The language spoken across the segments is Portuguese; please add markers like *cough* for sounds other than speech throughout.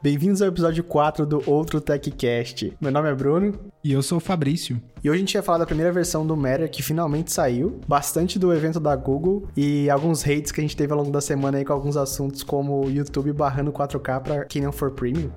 Bem-vindos ao episódio 4 do Outro TechCast. Meu nome é Bruno. E eu sou o Fabrício. E hoje a gente vai falar da primeira versão do Matter que finalmente saiu, bastante do evento da Google e alguns hates que a gente teve ao longo da semana aí com alguns assuntos como o YouTube barrando 4K para quem não for premium.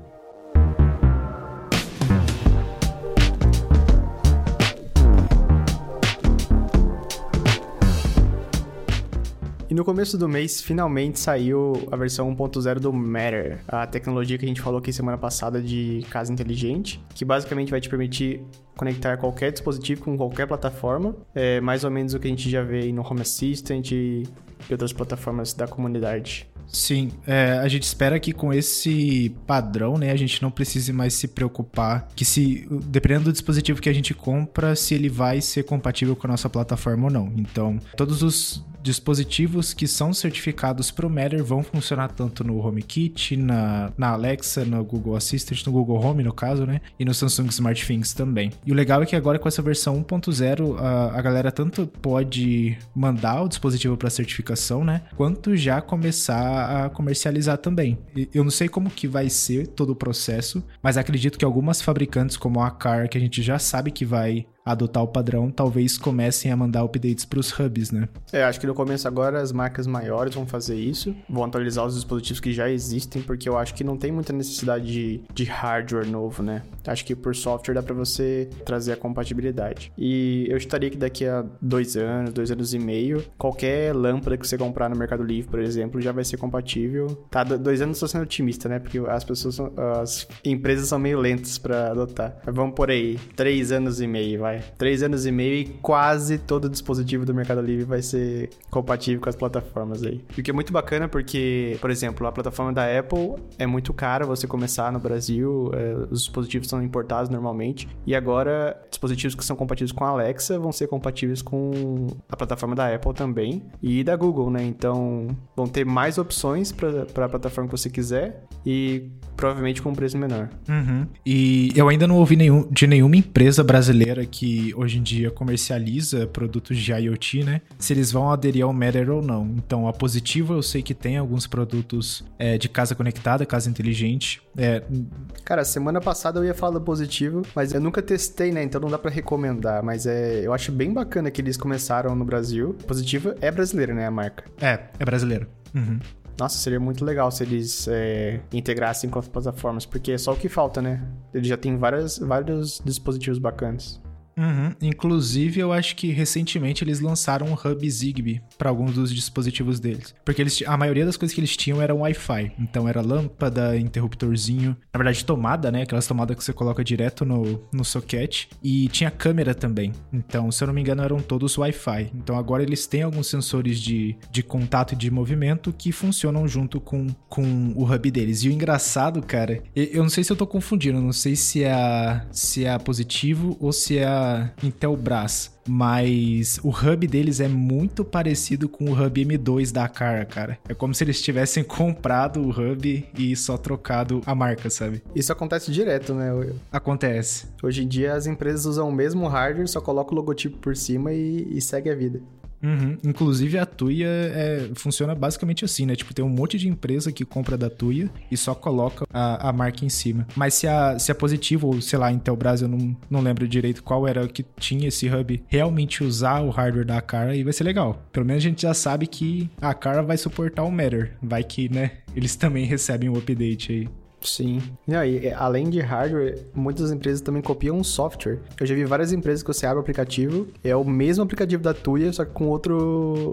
E no começo do mês, finalmente saiu a versão 1.0 do Matter, a tecnologia que a gente falou aqui semana passada de casa inteligente, que basicamente vai te permitir conectar qualquer dispositivo com qualquer plataforma, é mais ou menos o que a gente já vê no Home Assistant e outras plataformas da comunidade. Sim, é, a gente espera que com esse padrão, né, a gente não precise mais se preocupar que se, dependendo do dispositivo que a gente compra, se ele vai ser compatível com a nossa plataforma ou não. Então, todos os dispositivos que são certificados para o Matter vão funcionar tanto no HomeKit, na, na Alexa, no Google Assistant, no Google Home, no caso, né? E no Samsung SmartThings também. E o legal é que agora com essa versão 1.0, a, a galera tanto pode mandar o dispositivo para certificação, né? Quanto já começar a comercializar também. Eu não sei como que vai ser todo o processo, mas acredito que algumas fabricantes como a Car, que a gente já sabe que vai adotar o padrão, talvez comecem a mandar updates para os hubs, né? É, acho que no começo agora as marcas maiores vão fazer isso, vão atualizar os dispositivos que já existem, porque eu acho que não tem muita necessidade de, de hardware novo, né? Acho que por software dá para você trazer a compatibilidade. E eu estaria que daqui a dois anos, dois anos e meio, qualquer lâmpada que você comprar no Mercado Livre, por exemplo, já vai ser compatível. Tá, dois anos estou sendo otimista, né? Porque as pessoas, as empresas são meio lentas para adotar. Mas vamos por aí, três anos e meio, vai vai. Três anos e meio e quase todo dispositivo do Mercado Livre vai ser compatível com as plataformas aí. O que é muito bacana porque, por exemplo, a plataforma da Apple é muito cara você começar no Brasil, é, os dispositivos são importados normalmente, e agora dispositivos que são compatíveis com a Alexa vão ser compatíveis com a plataforma da Apple também e da Google, né? Então vão ter mais opções para a plataforma que você quiser e provavelmente com um preço menor. Uhum. E eu ainda não ouvi nenhum, de nenhuma empresa brasileira que hoje em dia comercializa produtos de IoT, né? Se eles vão aderir ao Matter ou não. Então, a Positivo eu sei que tem alguns produtos é, de casa conectada, casa inteligente. É... Cara, semana passada eu ia falar do Positivo, mas eu nunca testei, né? Então não dá para recomendar. Mas é, eu acho bem bacana que eles começaram no Brasil. Positivo é brasileiro, né? A marca. É, é brasileiro. Uhum. Nossa, seria muito legal se eles é, integrassem com as plataformas, porque é só o que falta, né? Ele já tem várias, vários dispositivos bacanas. Uhum. Inclusive, eu acho que recentemente eles lançaram um hub Zigbee para alguns dos dispositivos deles. Porque eles, a maioria das coisas que eles tinham eram Wi-Fi. Então era lâmpada, interruptorzinho. Na verdade, tomada, né? Aquelas tomadas que você coloca direto no, no socket. E tinha câmera também. Então, se eu não me engano, eram todos Wi-Fi. Então agora eles têm alguns sensores de, de contato e de movimento que funcionam junto com, com o hub deles. E o engraçado, cara, eu não sei se eu tô confundindo, não sei se é se é positivo ou se é a Intelbras, mas o hub deles é muito parecido com o hub M2 da Cara, cara. É como se eles tivessem *laughs* comprado o hub e só trocado a marca, sabe? Isso acontece direto, né? Acontece. Hoje em dia as empresas usam o mesmo hardware, só colocam o logotipo por cima e, e segue a vida. Uhum. Inclusive a Tuya é, funciona basicamente assim, né? Tipo, tem um monte de empresa que compra da Tuya e só coloca a, a marca em cima. Mas se a, se a Positivo ou, sei lá, Intelbras, eu não, não lembro direito qual era que tinha esse hub, realmente usar o hardware da Cara, aí vai ser legal. Pelo menos a gente já sabe que a Cara vai suportar o Matter. Vai que, né, eles também recebem o um update aí. Sim. E aí, é, além de hardware, muitas empresas também copiam um software. Eu já vi várias empresas que você abre o aplicativo, é o mesmo aplicativo da Tuya, só que com outro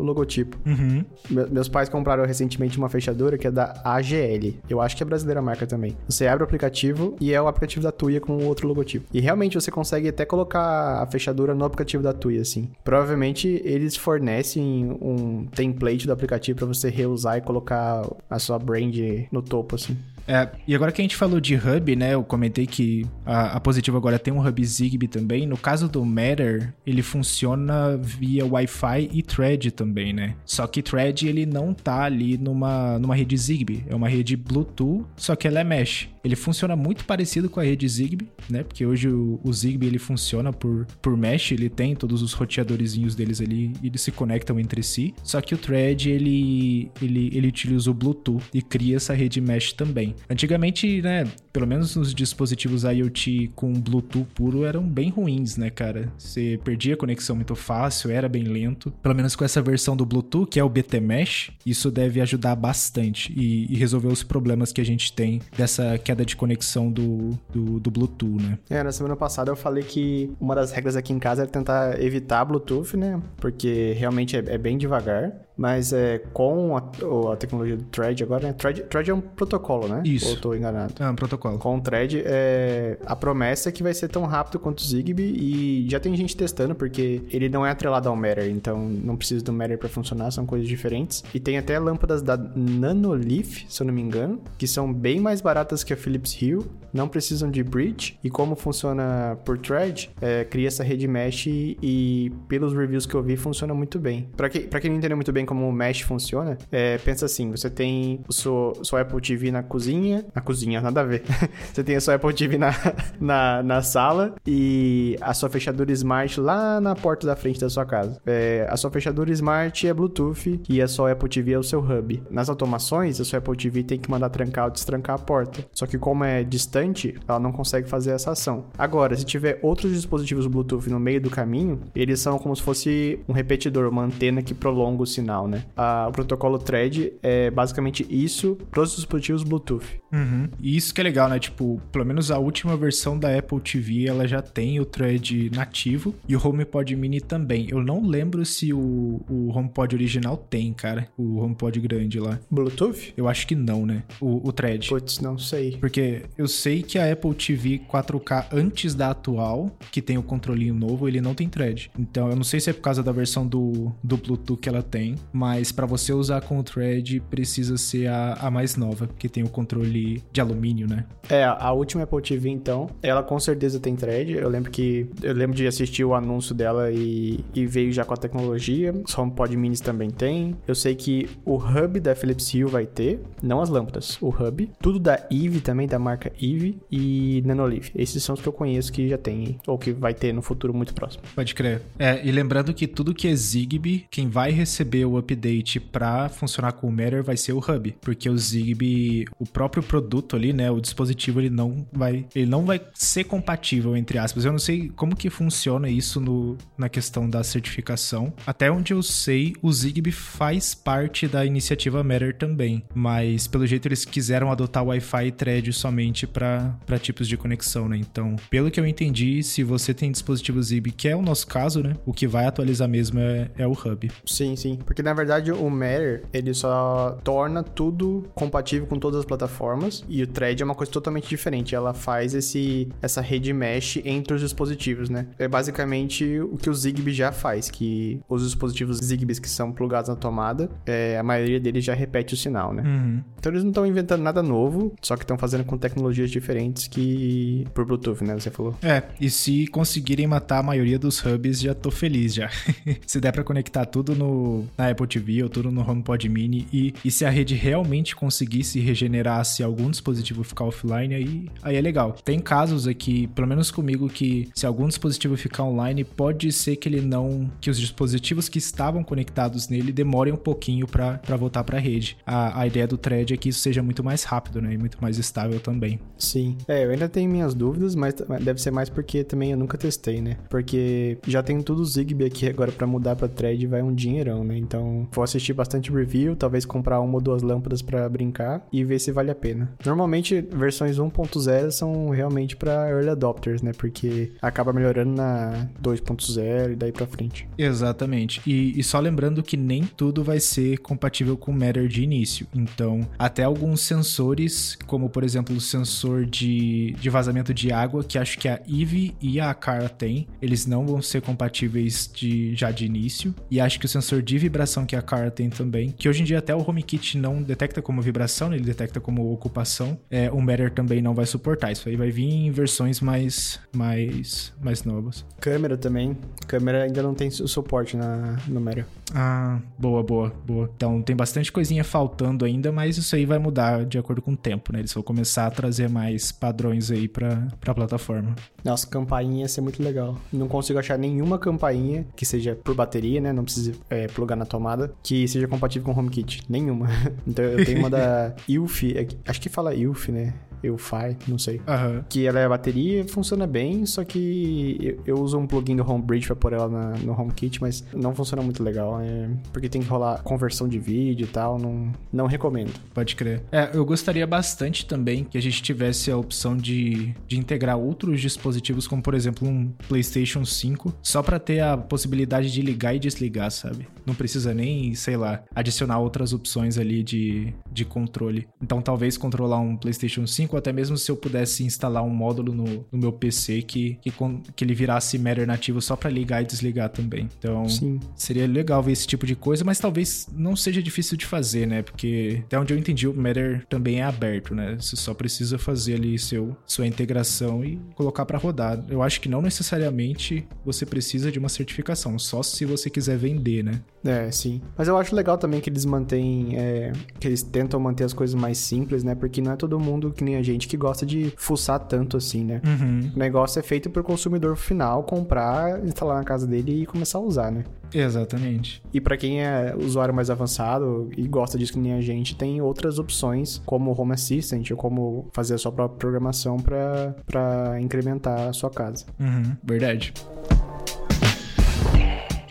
logotipo. Uhum. meus pais compraram recentemente uma fechadura que é da AGL. Eu acho que é brasileira a marca também. Você abre o aplicativo e é o aplicativo da Tuya com outro logotipo. E realmente você consegue até colocar a fechadura no aplicativo da Tuya, assim. Provavelmente eles fornecem um template do aplicativo para você reusar e colocar a sua brand no topo, assim. É, e agora que a gente falou de hub, né? Eu comentei que a, a Positivo agora tem um hub Zigbee também. No caso do Matter, ele funciona via Wi-Fi e Thread também, né? Só que Thread ele não tá ali numa, numa rede Zigbee, é uma rede Bluetooth, só que ela é mesh. Ele funciona muito parecido com a rede Zigbee, né? Porque hoje o, o Zigbee ele funciona por, por mesh, ele tem todos os roteadorzinhos deles ali e eles se conectam entre si. Só que o Thread ele, ele, ele utiliza o Bluetooth e cria essa rede mesh também. Antigamente, né? Pelo menos nos dispositivos IoT com Bluetooth puro eram bem ruins, né, cara? Você perdia a conexão muito fácil, era bem lento. Pelo menos com essa versão do Bluetooth, que é o BT Mesh, isso deve ajudar bastante e, e resolver os problemas que a gente tem dessa queda de conexão do, do, do, Bluetooth, né? É, na semana passada eu falei que uma das regras aqui em casa era tentar evitar Bluetooth, né? Porque realmente é, é bem devagar. Mas é, com a, a, tecnologia do Thread agora, né? Thread, Thread é um protocolo, né? Isso. Ou tô enganado? É um protocolo. Com o Thread, é, a promessa é que vai ser tão rápido quanto o Zigbee e já tem gente testando porque ele não é atrelado ao Matter, então não precisa do Matter para funcionar, são coisas diferentes. E tem até lâmpadas da Nanolife, se eu não me engano, que são bem mais baratas que a Philips Hue, não precisam de bridge e como funciona por Thread, é, cria essa rede mesh e, e, pelos reviews que eu vi funciona muito bem. Para que, pra quem não entendeu muito bem como o Mesh funciona, é, pensa assim: você tem o seu, sua Apple TV na cozinha, na cozinha, nada a ver. *laughs* você tem a sua Apple TV na, *laughs* na, na, sala e a sua fechadura Smart lá na porta da frente da sua casa. É, a sua fechadura Smart é Bluetooth e a sua Apple TV é o seu hub. Nas automações, a sua Apple TV tem que mandar trancar ou destrancar a porta. Só que como é distante, ela não consegue fazer essa ação. Agora, se tiver outros dispositivos Bluetooth no meio do caminho, eles são como se fosse um repetidor, uma antena que prolonga o sinal né? A, o protocolo Thread é basicamente isso para os dispositivos Bluetooth. Uhum. E isso que é legal, né? Tipo, pelo menos a última versão da Apple TV, ela já tem o Thread nativo e o HomePod Mini também. Eu não lembro se o, o HomePod original tem, cara. O HomePod grande lá. Bluetooth? Eu acho que não, né? O, o Thread. Putz, não sei. Porque eu sei que a Apple TV 4K antes da atual, que tem o controlinho novo, ele não tem Thread. Então eu não sei se é por causa da versão do, do Bluetooth que ela tem, mas para você usar com o Thread precisa ser a, a mais nova, que tem o controle de alumínio, né? É, a última Apple TV então, ela com certeza tem Thread. Eu lembro que eu lembro de assistir o anúncio dela e, e veio já com a tecnologia. Os HomePod Minis também tem. Eu sei que o hub da Philips Hue vai ter, não as lâmpadas, o hub. Tudo da Eve também, da marca Eve e Nanolive. Esses são os que eu conheço que já tem ou que vai ter no futuro muito próximo. Pode crer. É, e lembrando que tudo que é Zigbee, quem vai receber o update para funcionar com o Matter vai ser o hub, porque o Zigbee, o próprio produto ali, né, o dispositivo ele não vai, ele não vai ser compatível entre aspas. Eu não sei como que funciona isso no, na questão da certificação. Até onde eu sei, o Zigbee faz parte da iniciativa Matter também, mas pelo jeito eles quiseram adotar Wi-Fi e Thread somente para tipos de conexão, né? Então, pelo que eu entendi, se você tem dispositivo Zigbee, que é o nosso caso, né, o que vai atualizar mesmo é, é o hub. Sim, sim, porque na verdade, o Matter, ele só torna tudo compatível com todas as plataformas e o Thread é uma coisa totalmente diferente. Ela faz esse, essa rede mesh entre os dispositivos, né? É basicamente o que o Zigbee já faz, que os dispositivos Zigbee que são plugados na tomada, é, a maioria deles já repete o sinal, né? Uhum. Então eles não estão inventando nada novo, só que estão fazendo com tecnologias diferentes que por Bluetooth, né? Você falou. É, e se conseguirem matar a maioria dos hubs, já tô feliz já. *laughs* se der para conectar tudo no, na Apple TV ou tudo no HomePod Mini e, e se a rede realmente conseguisse regenerar se algum dispositivo ficar offline, aí, aí é legal. Tem casos aqui, pelo menos comigo, que se algum dispositivo ficar online, pode ser que ele não. que os dispositivos que estavam conectados nele demorem um pouquinho para voltar para a rede. A, ideia do thread é que isso seja muito mais rápido, né? E muito mais estável também. Sim. É, eu ainda tenho minhas dúvidas, mas deve ser mais porque também eu nunca testei, né? Porque já tem tudo Zigbee aqui agora para mudar para thread vai um dinheirão, né? Então, vou assistir bastante review, talvez comprar uma ou duas lâmpadas para brincar e ver se vale a pena. Normalmente, versões 1.0 são realmente para early adopters, né? Porque acaba melhorando na 2.0 e daí para frente. Exatamente. E, e, só lembrando que nem tudo vai ser compatível com Matter de início. Então, até alguns sensores, como por exemplo o sensor de, de vazamento de água, que acho que a Eve e a Cara têm, eles não vão ser compatíveis de, já de início. E acho que o sensor de vibração vibração que a Cara tem também, que hoje em dia até o HomeKit não detecta como vibração, né? ele detecta como ocupação. É, o Matter também não vai suportar. Isso aí vai vir em versões mais, mais, mais novas. Câmera também. Câmera ainda não tem suporte na, no Matter. Ah, boa, boa, boa. Então tem bastante coisinha faltando ainda, mas isso aí vai mudar de acordo com o tempo, né? Eles vão começar a trazer mais padrões aí pra, pra plataforma. Nossa, campainha ia ser muito legal. Não consigo achar nenhuma campainha que seja por bateria, né? Não precisa é, plugar na tomada, que seja compatível com HomeKit. Nenhuma. *laughs* então eu tenho uma da *laughs* ILF, é acho que fala ILF, né? Eufy, não sei. Uhum. Que ela é a bateria, funciona bem, só que eu, eu uso um plugin do Homebridge pra pôr ela na, no HomeKit, mas não funciona muito legal, é, porque tem que rolar conversão de vídeo e tal, não, não recomendo. Pode crer. É, eu gostaria bastante também que a gente tivesse a opção de, de integrar outros dispositivos, como por exemplo um PlayStation 5, só para ter a possibilidade de ligar e desligar, sabe? Não precisa nem, sei lá, adicionar outras opções ali de, de controle. Então talvez controlar um PlayStation 5 5, até mesmo se eu pudesse instalar um módulo no, no meu PC que, que, que, ele virasse Matter nativo só para ligar e desligar também. Então, Sim. seria legal ver esse tipo de coisa, mas talvez não seja difícil de fazer, né? Porque até onde eu entendi, o Matter também é aberto, né? Você só precisa fazer ali seu, sua integração e colocar para rodar. Eu acho que não necessariamente você precisa de uma certificação, só se você quiser vender, né? É, sim. Mas eu acho legal também que eles mantêm, é, que eles tentam manter as coisas mais simples, né? Porque não é todo mundo que nem a gente que gosta de fuçar tanto assim, né? Uhum. O negócio é feito pro consumidor final comprar, instalar na casa dele e começar a usar, né? Exatamente. E para quem é usuário mais avançado e gosta disso que nem a gente, tem outras opções, como Home Assistant, ou como fazer a sua própria programação para incrementar a sua casa. Uhum, verdade.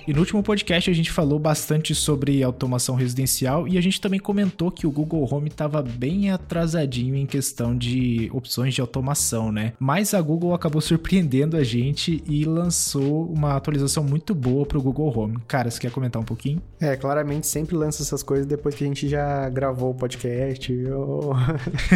E no último podcast a gente falou bastante sobre automação residencial e a gente também comentou que o Google Home estava bem atrasadinho em questão de opções de automação, né? Mas a Google acabou *laughs* surpreendendo a gente e lançou uma atualização muito boa para o Google Home. Cara, você quer comentar um pouquinho? É, claramente sempre lança essas coisas depois que a gente já gravou o podcast. Ou...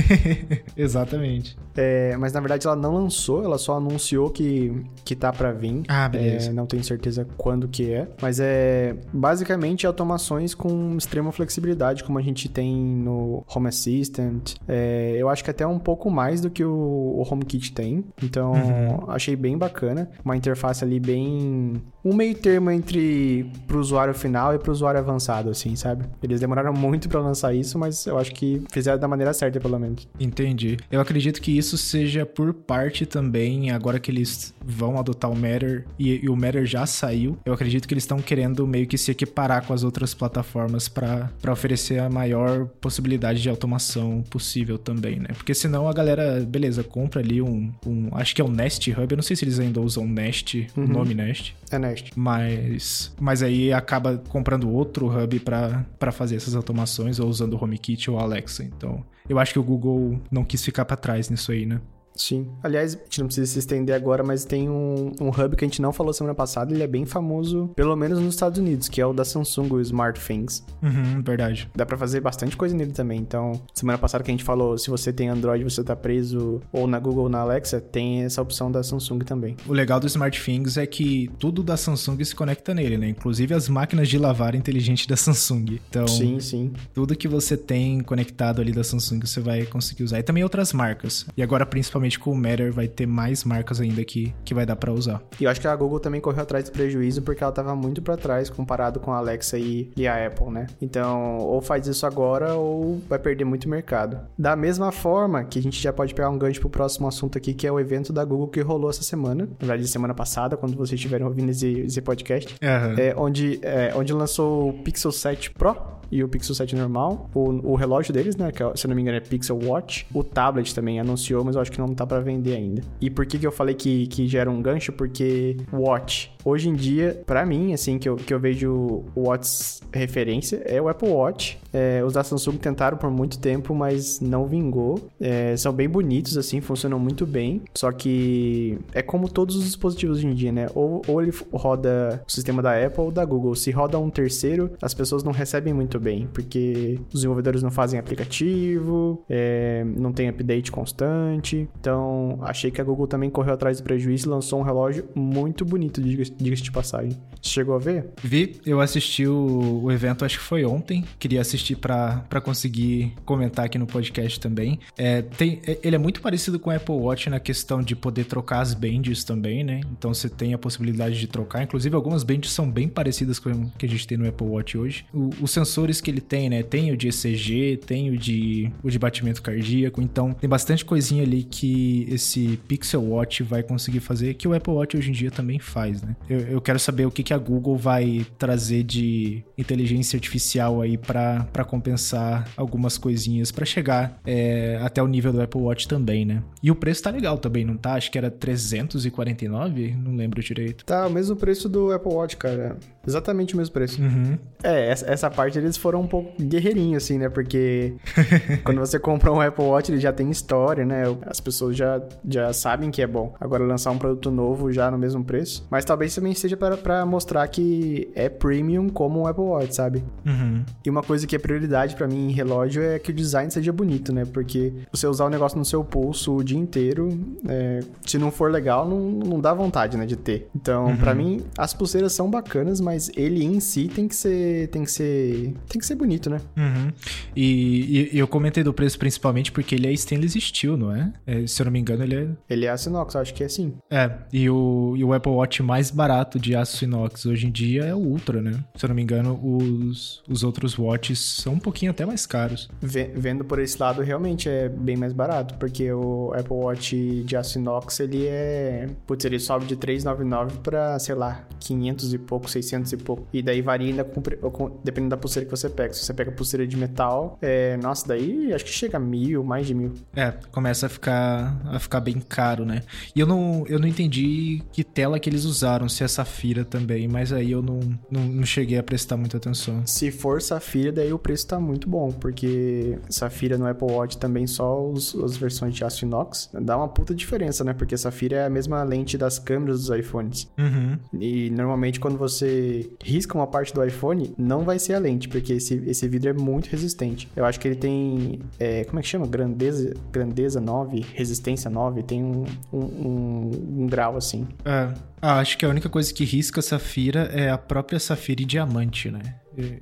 *laughs* Exatamente. É, mas na verdade ela não lançou, ela só anunciou que, que tá para vir. Ah, beleza. É, não tenho certeza quando que é. Mas é basicamente automações com extrema flexibilidade, como a gente tem no Home Assistant. É, eu acho que até um pouco mais do que o, o HomeKit tem. Então, uhum. achei bem bacana. Uma interface ali bem um meio termo entre pro usuário final e pro usuário avançado, assim, sabe? Eles demoraram muito para lançar isso, mas eu acho que fizeram da maneira certa, pelo menos. Entendi. Eu acredito que isso seja por parte também, agora que eles vão adotar o Matter e, e o Matter já saiu, eu acredito que eles estão querendo meio que se equiparar com as outras plataformas para oferecer a maior possibilidade de automação possível também, né? Porque senão a galera, beleza, compra ali um, um acho que é o Nest Hub, eu não sei se eles ainda usam Nest, uhum. o nome Nest. É Nest. Mas, mas aí acaba comprando outro hub para fazer essas automações, ou usando o HomeKit ou Alexa. Então, eu acho que o Google não quis ficar para trás nisso aí, né? Sim. Aliás, a gente não precisa se estender agora, mas tem um, um hub que a gente não falou semana passada, ele é bem famoso, pelo menos nos Estados Unidos, que é o da Samsung, o SmartThings. Uhum, verdade. Dá para fazer bastante coisa nele também. Então, semana passada que a gente falou, se você tem Android, você tá preso ou na Google ou na Alexa, tem essa opção da Samsung também. O legal do SmartThings é que tudo da Samsung se conecta nele, né? Inclusive as máquinas de lavar inteligente da Samsung. Então, sim, sim. Tudo que você tem conectado ali da Samsung, você vai conseguir usar. E também outras marcas. E agora, principalmente provavelmente com o Matter vai ter mais marcas ainda que, que vai dar para usar. E eu acho que a Google também correu atrás do prejuízo porque ela tava muito para trás comparado com a Alexa e, e a Apple, né? Então, ou faz isso agora ou vai perder muito mercado. Da mesma forma que a gente já pode pegar um gancho pro próximo assunto aqui, que é o evento da Google que rolou essa semana, na verdade, semana passada, quando vocês estiverem ouvindo esse, esse podcast, uhum. é, onde, é, onde lançou o Pixel 7 Pro e o Pixel 7 normal, o, o relógio deles, né, que é, se eu não me engano é Pixel Watch, o tablet também anunciou, mas eu acho que não tá para vender ainda. E por que que eu falei que, que gera um gancho? Porque Watch, hoje em dia, para mim, assim, que eu, que eu vejo o Watch referência, é o Apple Watch. É, os da Samsung tentaram por muito tempo, mas não vingou. É, são bem bonitos, assim, funcionam muito bem. Só que é como todos os dispositivos hoje em dia, né? Ou, ou ele roda o sistema da Apple ou da Google. Se roda um terceiro, as pessoas não recebem muito bem, porque os desenvolvedores não fazem aplicativo, é, não tem update constante. Então, achei que a Google também correu atrás do prejuízo e lançou um relógio muito bonito, diga-se diga-se de passagem. Você chegou a ver? Vi, eu assisti o, o evento, acho que foi ontem. Queria assistir para conseguir comentar aqui no podcast também. É, tem, é, ele é muito parecido com o Apple Watch na questão de poder trocar as bands também, né? Então você tem a possibilidade de trocar. Inclusive, algumas bands são bem parecidas com o que a gente tem no Apple Watch hoje. O, os sensores que ele tem, né? Tem o de ECG, tem o de, o de batimento cardíaco. Então, tem bastante coisinha ali que esse Pixel Watch vai conseguir fazer, que o Apple Watch hoje em dia também faz, né? Eu, eu quero saber o que, que a Google vai trazer de inteligência artificial aí para compensar algumas coisinhas para chegar é, até o nível do Apple Watch também, né? E o preço tá legal também, não tá? Acho que era 349, não lembro direito. Tá, o mesmo preço do Apple Watch, cara. Exatamente o mesmo preço. Uhum. É, essa, essa parte eles foram um pouco guerreirinhos, assim, né? Porque *laughs* quando você compra um Apple Watch, ele já tem história, né? As pessoas já, já sabem que é bom. Agora, lançar um produto novo já no mesmo preço. Mas talvez também seja para mostrar que é premium como um Apple Watch, sabe? Uhum. E uma coisa que é prioridade para mim em relógio é que o design seja bonito, né? Porque você usar o negócio no seu pulso o dia inteiro, é, se não for legal, não, não dá vontade, né, de ter. Então, uhum. para mim, as pulseiras são bacanas, mas ele em si tem que ser, tem que ser, tem que ser bonito, né? Uhum. E, e, eu comentei do preço principalmente porque ele é stainless steel, não é? é se eu não me engano, ele é... Ele é aço inox, acho que é sim. É, e o, e o Apple Watch mais barato de aço inox hoje em dia é o Ultra, né? Se eu não me engano, os, os outros watches são um pouquinho até mais caros. Vendo por esse lado, realmente é bem mais barato, porque o Apple Watch de aço inox, ele é... Putz, ele sobe de 399 para, sei lá, 500 e pouco, 600 e pouco. E daí varia ainda com, com, dependendo da pulseira que você pega. Se você pega pulseira de metal, é, nossa, daí acho que chega a mil, mais de mil. É, começa a ficar, a ficar bem caro, né? E eu não, eu não entendi que tela que eles usaram, se é safira também, mas aí eu não, não, não cheguei a prestar muita atenção. Se for safira, daí o preço tá muito bom, porque safira no Apple Watch também só os, as versões de aço inox dá uma puta diferença, né? Porque safira é a mesma lente das câmeras dos iPhones. Uhum. E normalmente quando você risca uma parte do iPhone, não vai ser a lente, porque esse, esse vidro é muito resistente. Eu acho que ele tem, é, como é que chama? Grandeza, grandeza 9, resistência 9, tem um, um, um, um grau assim. É. Ah, acho que a única coisa que risca safira é a própria safira e diamante, né?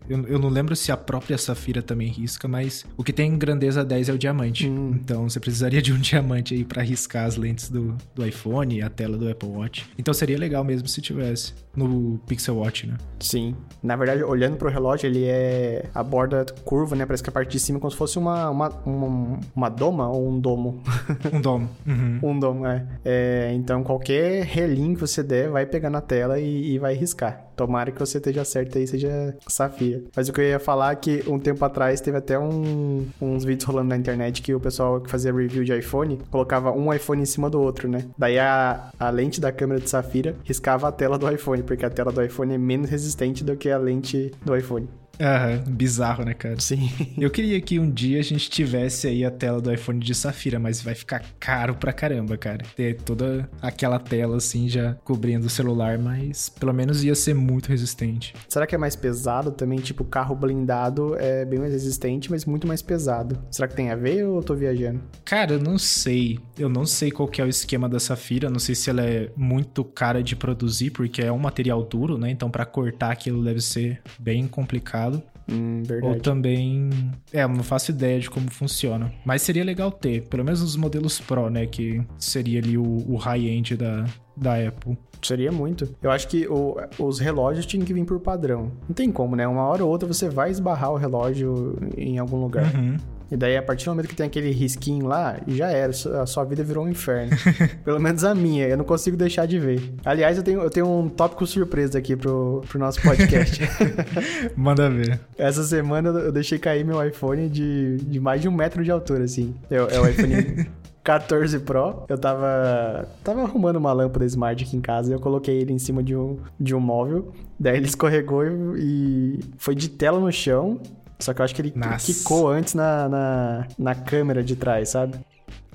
Eu, eu, não lembro se a própria Safira também risca, mas o que tem grandeza 10 é o diamante. Hum. Então você precisaria de um *laughs* diamante aí para riscar as lentes do, do iPhone e a tela do Apple Watch. Então seria legal mesmo se tivesse no Pixel Watch, né? Sim. Na verdade, olhando pro relógio, ele é a borda curva, né? Parece que a parte de cima é como se fosse uma, uma, uma, uma doma ou um domo. *laughs* um domo. Uhum. um domo, é. é. Então qualquer relinho que você der vai pegar na tela e, e vai riscar. Tomara que você esteja certo aí, seja Safira. Mas o que eu ia falar é que um tempo atrás teve até um, uns vídeos rolando na internet que o pessoal que fazia review de iPhone colocava um iPhone em cima do outro, né? Daí a, a lente da câmera de Safira riscava a tela do iPhone, porque a tela do iPhone é menos resistente do que a lente do iPhone. Aham, bizarro, né, cara? Sim. Eu queria que um dia a gente tivesse aí a tela do iPhone de Safira, mas vai ficar caro pra caramba, cara. Ter toda aquela tela assim já cobrindo o celular, mas pelo menos ia ser muito resistente. Será que é mais pesado também? Tipo, carro blindado é bem mais resistente, mas muito mais pesado. Será que tem a ver ou eu tô viajando? Cara, eu não sei. Eu não sei qual que é o esquema da Safira. Não sei se ela é muito cara de produzir, porque é um material duro, né? Então, para cortar aquilo deve ser bem complicado. Hum, Ou também. É, eu não faço ideia de como funciona. Mas seria legal ter, pelo menos os modelos Pro, né? Que seria ali o, o high-end da, da Apple. Seria muito. Eu acho que o, os relógios tinham que vir por padrão. Não tem como, né? Uma hora ou outra você vai esbarrar o relógio em algum lugar. Uhum. E daí, a partir do momento que tem aquele risquinho lá, já era. A sua vida virou um inferno. *laughs* Pelo menos a minha. Eu não consigo deixar de ver. Aliás, eu tenho, eu tenho um tópico surpresa aqui pro, pro nosso podcast. *laughs* Manda ver. Essa semana eu deixei cair meu iPhone de, de mais de um metro de altura, assim. É, é o iPhone *laughs* 14 Pro. Eu tava, tava arrumando uma lâmpada Smart aqui em casa e eu coloquei ele em cima de um, de um móvel. Daí ele escorregou e, e foi de tela no chão. Só que eu acho que ele Nossa. quicou antes na, na, na câmera de trás, sabe?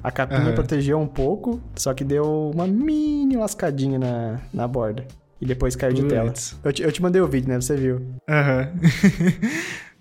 A capinha uhum. protegeu um pouco, só que deu uma mini lascadinha na, na borda. E depois caiu de tela. Eu te, eu te mandei o vídeo, né? Você viu. Aham. Uhum.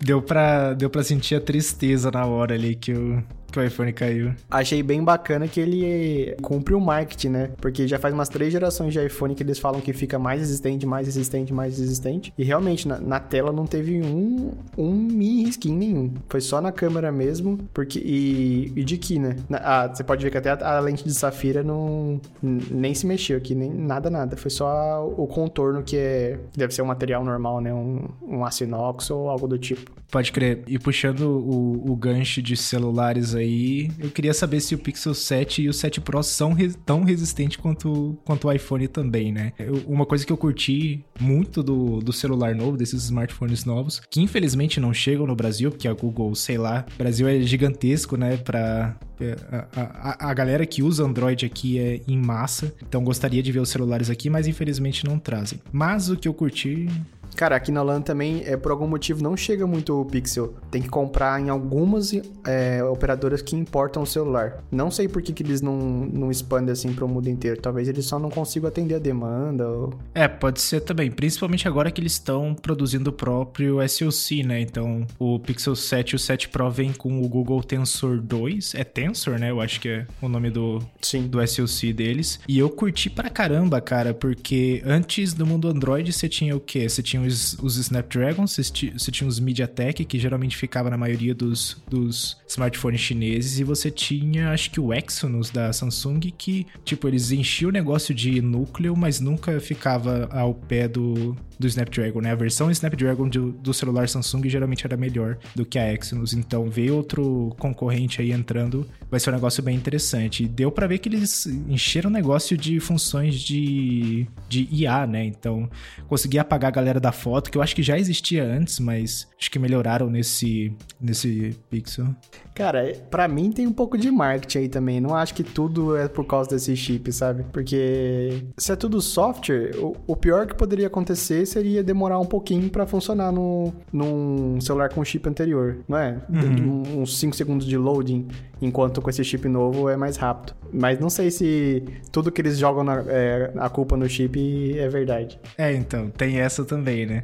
*laughs* deu, pra, deu pra sentir a tristeza na hora ali que o, que o iPhone caiu. Achei bem bacana que ele cumpre o marketing, né? Porque já faz umas três gerações de iPhone que eles falam que fica mais resistente, mais resistente, mais resistente. E realmente, na, na tela não teve um, um mini risquinho nenhum. Foi só na câmera mesmo, porque. E, e de aqui, né? Na, ah, você pode ver que até a, a, lente de safira não. nem se mexeu aqui, nem nada, nada. Foi só o contorno que é. Deve ser um material normal, né? Um, um aço inox ou algo do tipo. Pode crer. E puxando o, o gancho de celulares aí, eu queria saber se o Pixel 7 e o 7 Pro são res, tão resistentes quanto, quanto o iPhone também, né? Eu, uma coisa que eu curti muito do, do celular novo, desses smartphones novos, que infelizmente não chegam no Brasil, porque a Google, sei lá, Brasil é gigantesco, né? Pra, é, a, a, a, galera que usa Android aqui é em massa, então gostaria de ver os celulares aqui, mas infelizmente não trazem. Mas o que eu curti Cara, aqui na LAN também, é, por algum motivo, não chega muito o Pixel. Tem que comprar em algumas é, operadoras que importam o celular. Não sei por que, que eles não, não expandem assim para o mundo inteiro. Talvez eles só não consigam atender a demanda. Ou... É, pode ser também. Principalmente agora que eles estão produzindo o próprio SoC, né? Então, o Pixel 7 e o 7 Pro vem com o Google Tensor 2. É Tensor, né? Eu acho que é o nome do, Sim. do SoC deles. E eu curti pra caramba, cara, porque antes do mundo Android você tinha o quê? Você tinha os, os Snapdragon, você, você tinha os MediaTek, que geralmente ficava na maioria dos, dos smartphones chineses, e você tinha, acho que o Exynos da Samsung, que, tipo, eles enchiam o negócio de núcleo, mas nunca ficava ao pé do, do Snapdragon, né? A versão Snapdragon do, do celular Samsung geralmente era melhor do que a Exynos, então ver outro concorrente aí entrando vai ser um negócio bem interessante. E deu para ver que eles encheram o negócio de funções de, de IA, né? Então, consegui apagar a galera da foto, que eu acho que já existia antes, mas acho que melhoraram nesse, nesse Pixel. Cara, para mim tem um pouco de marketing aí também. Não acho que tudo é por causa desse chip, sabe? Porque se é tudo software, o, o pior que poderia acontecer seria demorar um pouquinho para funcionar no, num celular com chip anterior, não é? Uhum. Uns 5 segundos de loading, enquanto com esse chip novo é mais rápido. Mas não sei se tudo que eles jogam na, é, a culpa no chip é verdade. É, então, tem essa também, né?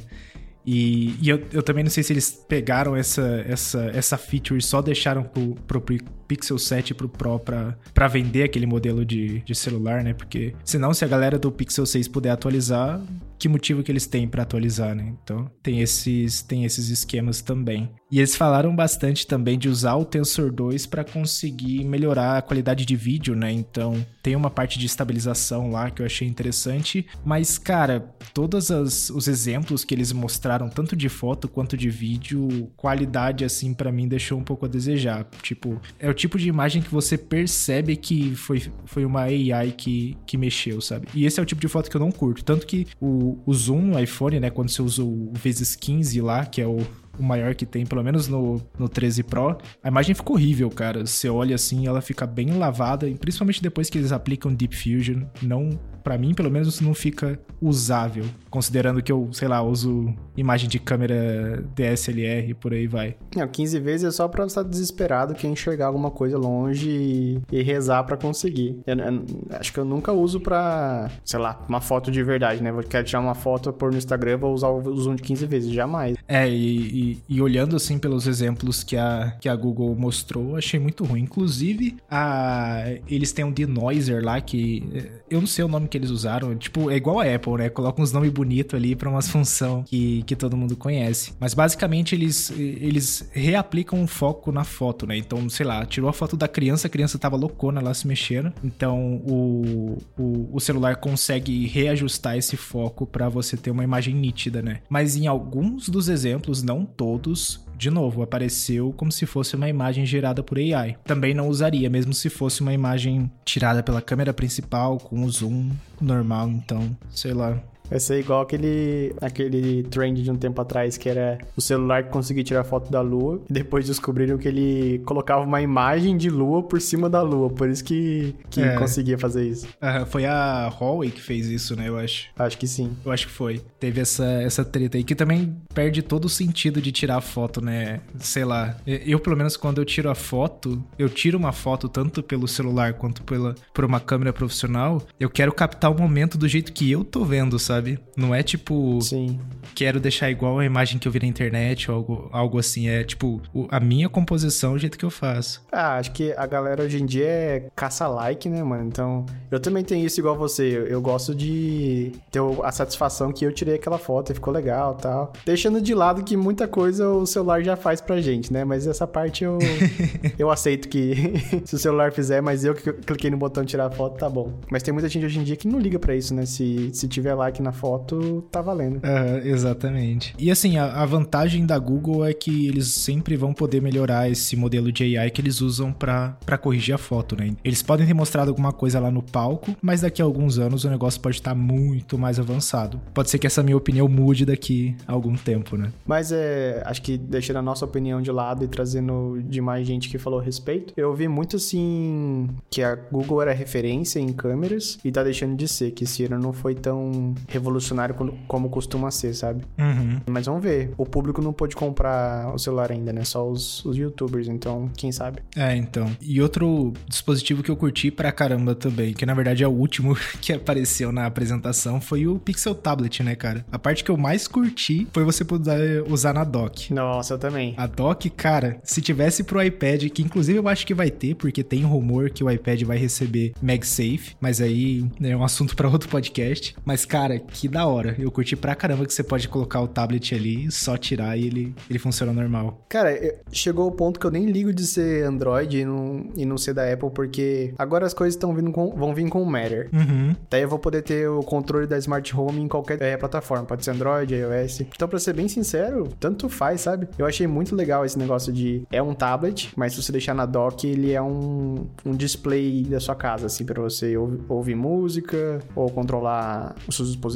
E, e eu, eu, também não sei se eles pegaram essa, essa, essa feature e só deixaram pro, pro Pixel 7 pro Pro pra, pra vender aquele modelo de, de celular, né? Porque senão, se a galera do Pixel 6 puder atualizar, que motivo que eles têm para atualizar, né? Então, tem esses, tem esses esquemas também. E eles falaram bastante também de usar o Tensor 2 para conseguir melhorar a qualidade de vídeo, né? Então, tem uma parte de estabilização lá que eu achei interessante, mas cara, todos os exemplos que eles mostraram, tanto de foto quanto de vídeo, qualidade assim para mim deixou um pouco a desejar. Tipo, é o tipo de imagem que você percebe que foi, foi uma AI que, que mexeu, sabe? E esse é o tipo de foto que eu não curto, tanto que o o, zoom no iPhone, né? Quando você usa o vezes 15 lá, que é o, o maior que tem, pelo menos no, no 13 Pro, a imagem fica horrível, cara. Você olha assim, ela fica bem lavada, principalmente depois que eles aplicam Deep Fusion. Não para mim, pelo menos, não fica usável. Considerando que eu, sei lá, uso imagem de câmera DSLR e por aí vai. Não, 15 vezes é só pra estar desesperado que enxergar alguma coisa longe e, rezar para conseguir. Eu, eu, acho que eu nunca uso pra, sei lá, uma foto de verdade, né? Vou quero tirar uma foto pôr no Instagram, vou usar o zoom de 15 vezes, jamais. É, e, e, e, olhando assim pelos exemplos que a, que a Google mostrou, achei muito ruim. Inclusive, a, eles têm um denoiser lá que eu não sei o nome que eles usaram. Tipo, é igual a Apple, né? Coloca uns nomes bonitos ali pra umas função que, que todo mundo conhece. Mas basicamente eles, eles reaplicam um foco na foto, né? Então, sei lá, tirou a foto da criança, a criança tava loucona lá se mexendo. Então o, o, o celular consegue reajustar esse foco para você ter uma imagem nítida, né? Mas em alguns dos exemplos, não todos, de novo, apareceu como se fosse uma imagem gerada por AI. Também não usaria, mesmo se fosse uma imagem tirada pela câmera principal com o zoom normal, então, sei lá. Vai ser igual aquele, aquele trend de um tempo atrás, que era o celular que conseguia tirar foto da lua. E depois descobriram que ele colocava uma imagem de lua por cima da lua. Por isso que, que é. conseguia fazer isso. Uhum, foi a Huawei que fez isso, né? Eu acho. Acho que sim. Eu acho que foi. Teve essa, essa treta aí que também perde todo o sentido de tirar foto, né? Sei lá. Eu, pelo menos, quando eu tiro a foto, eu tiro uma foto tanto pelo celular quanto pela, por uma câmera profissional. Eu quero captar o momento do jeito que eu tô vendo, sabe? Sabe? Não é tipo. Sim. Quero deixar igual a imagem que eu vi na internet ou algo, algo assim. É tipo, a minha composição, o jeito que eu faço. Ah, acho que a galera hoje em dia é caça-like, né, mano? Então, eu também tenho isso igual você. Eu, eu gosto de ter a satisfação que eu tirei aquela foto e ficou legal tal. Deixando de lado que muita coisa o celular já faz pra gente, né? Mas essa parte eu, *laughs* eu aceito que *laughs* se o celular fizer, mas eu que cliquei no botão tirar foto, tá bom. Mas tem muita gente hoje em dia que não liga para isso, né? Se, se tiver like na foto, tá valendo. Uhum, exatamente. E assim, a, a, vantagem da Google é que eles sempre vão poder melhorar esse modelo de AI que eles usam para corrigir a foto, né? Eles podem ter mostrado alguma coisa lá no palco, mas daqui a alguns anos o negócio pode estar muito mais avançado. Pode ser que essa minha opinião mude daqui a algum tempo, né? Mas é, acho que deixando a nossa opinião de lado e trazendo de mais gente que falou a respeito, eu ouvi muito assim que a Google era referência em câmeras e tá deixando de ser, que esse ano não foi tão revolucionário como costuma ser, sabe? Uhum. Mas vamos ver. O público não pôde comprar o celular ainda, né? Só os, os youtubers, então quem sabe? É, então. E outro dispositivo que eu curti pra caramba também, que na verdade é o último *laughs* que apareceu na apresentação, foi o Pixel Tablet, né, cara? A parte que eu mais curti foi você poder usar na dock. Nossa, eu também. A dock, cara, se tivesse pro iPad, que inclusive eu acho que vai ter, porque tem rumor que o iPad vai receber MagSafe, mas aí é um assunto para outro podcast. Mas, cara, que da hora. Eu curti pra caramba que você pode colocar o tablet ali, só tirar e ele, ele funciona normal. Cara, chegou o ponto que eu nem ligo de ser Android e não, e não ser da Apple, porque agora as coisas estão vindo com, vão vir com o Matter. Uhum. Daí eu vou poder ter o controle da Smart Home em qualquer é, plataforma. Pode ser Android, iOS. Então, pra ser bem sincero, tanto faz, sabe? Eu achei muito legal esse negócio de é um tablet, mas se você deixar na dock, ele é um, um display da sua casa, assim, para você ouvir música ou controlar os seus dispositivos.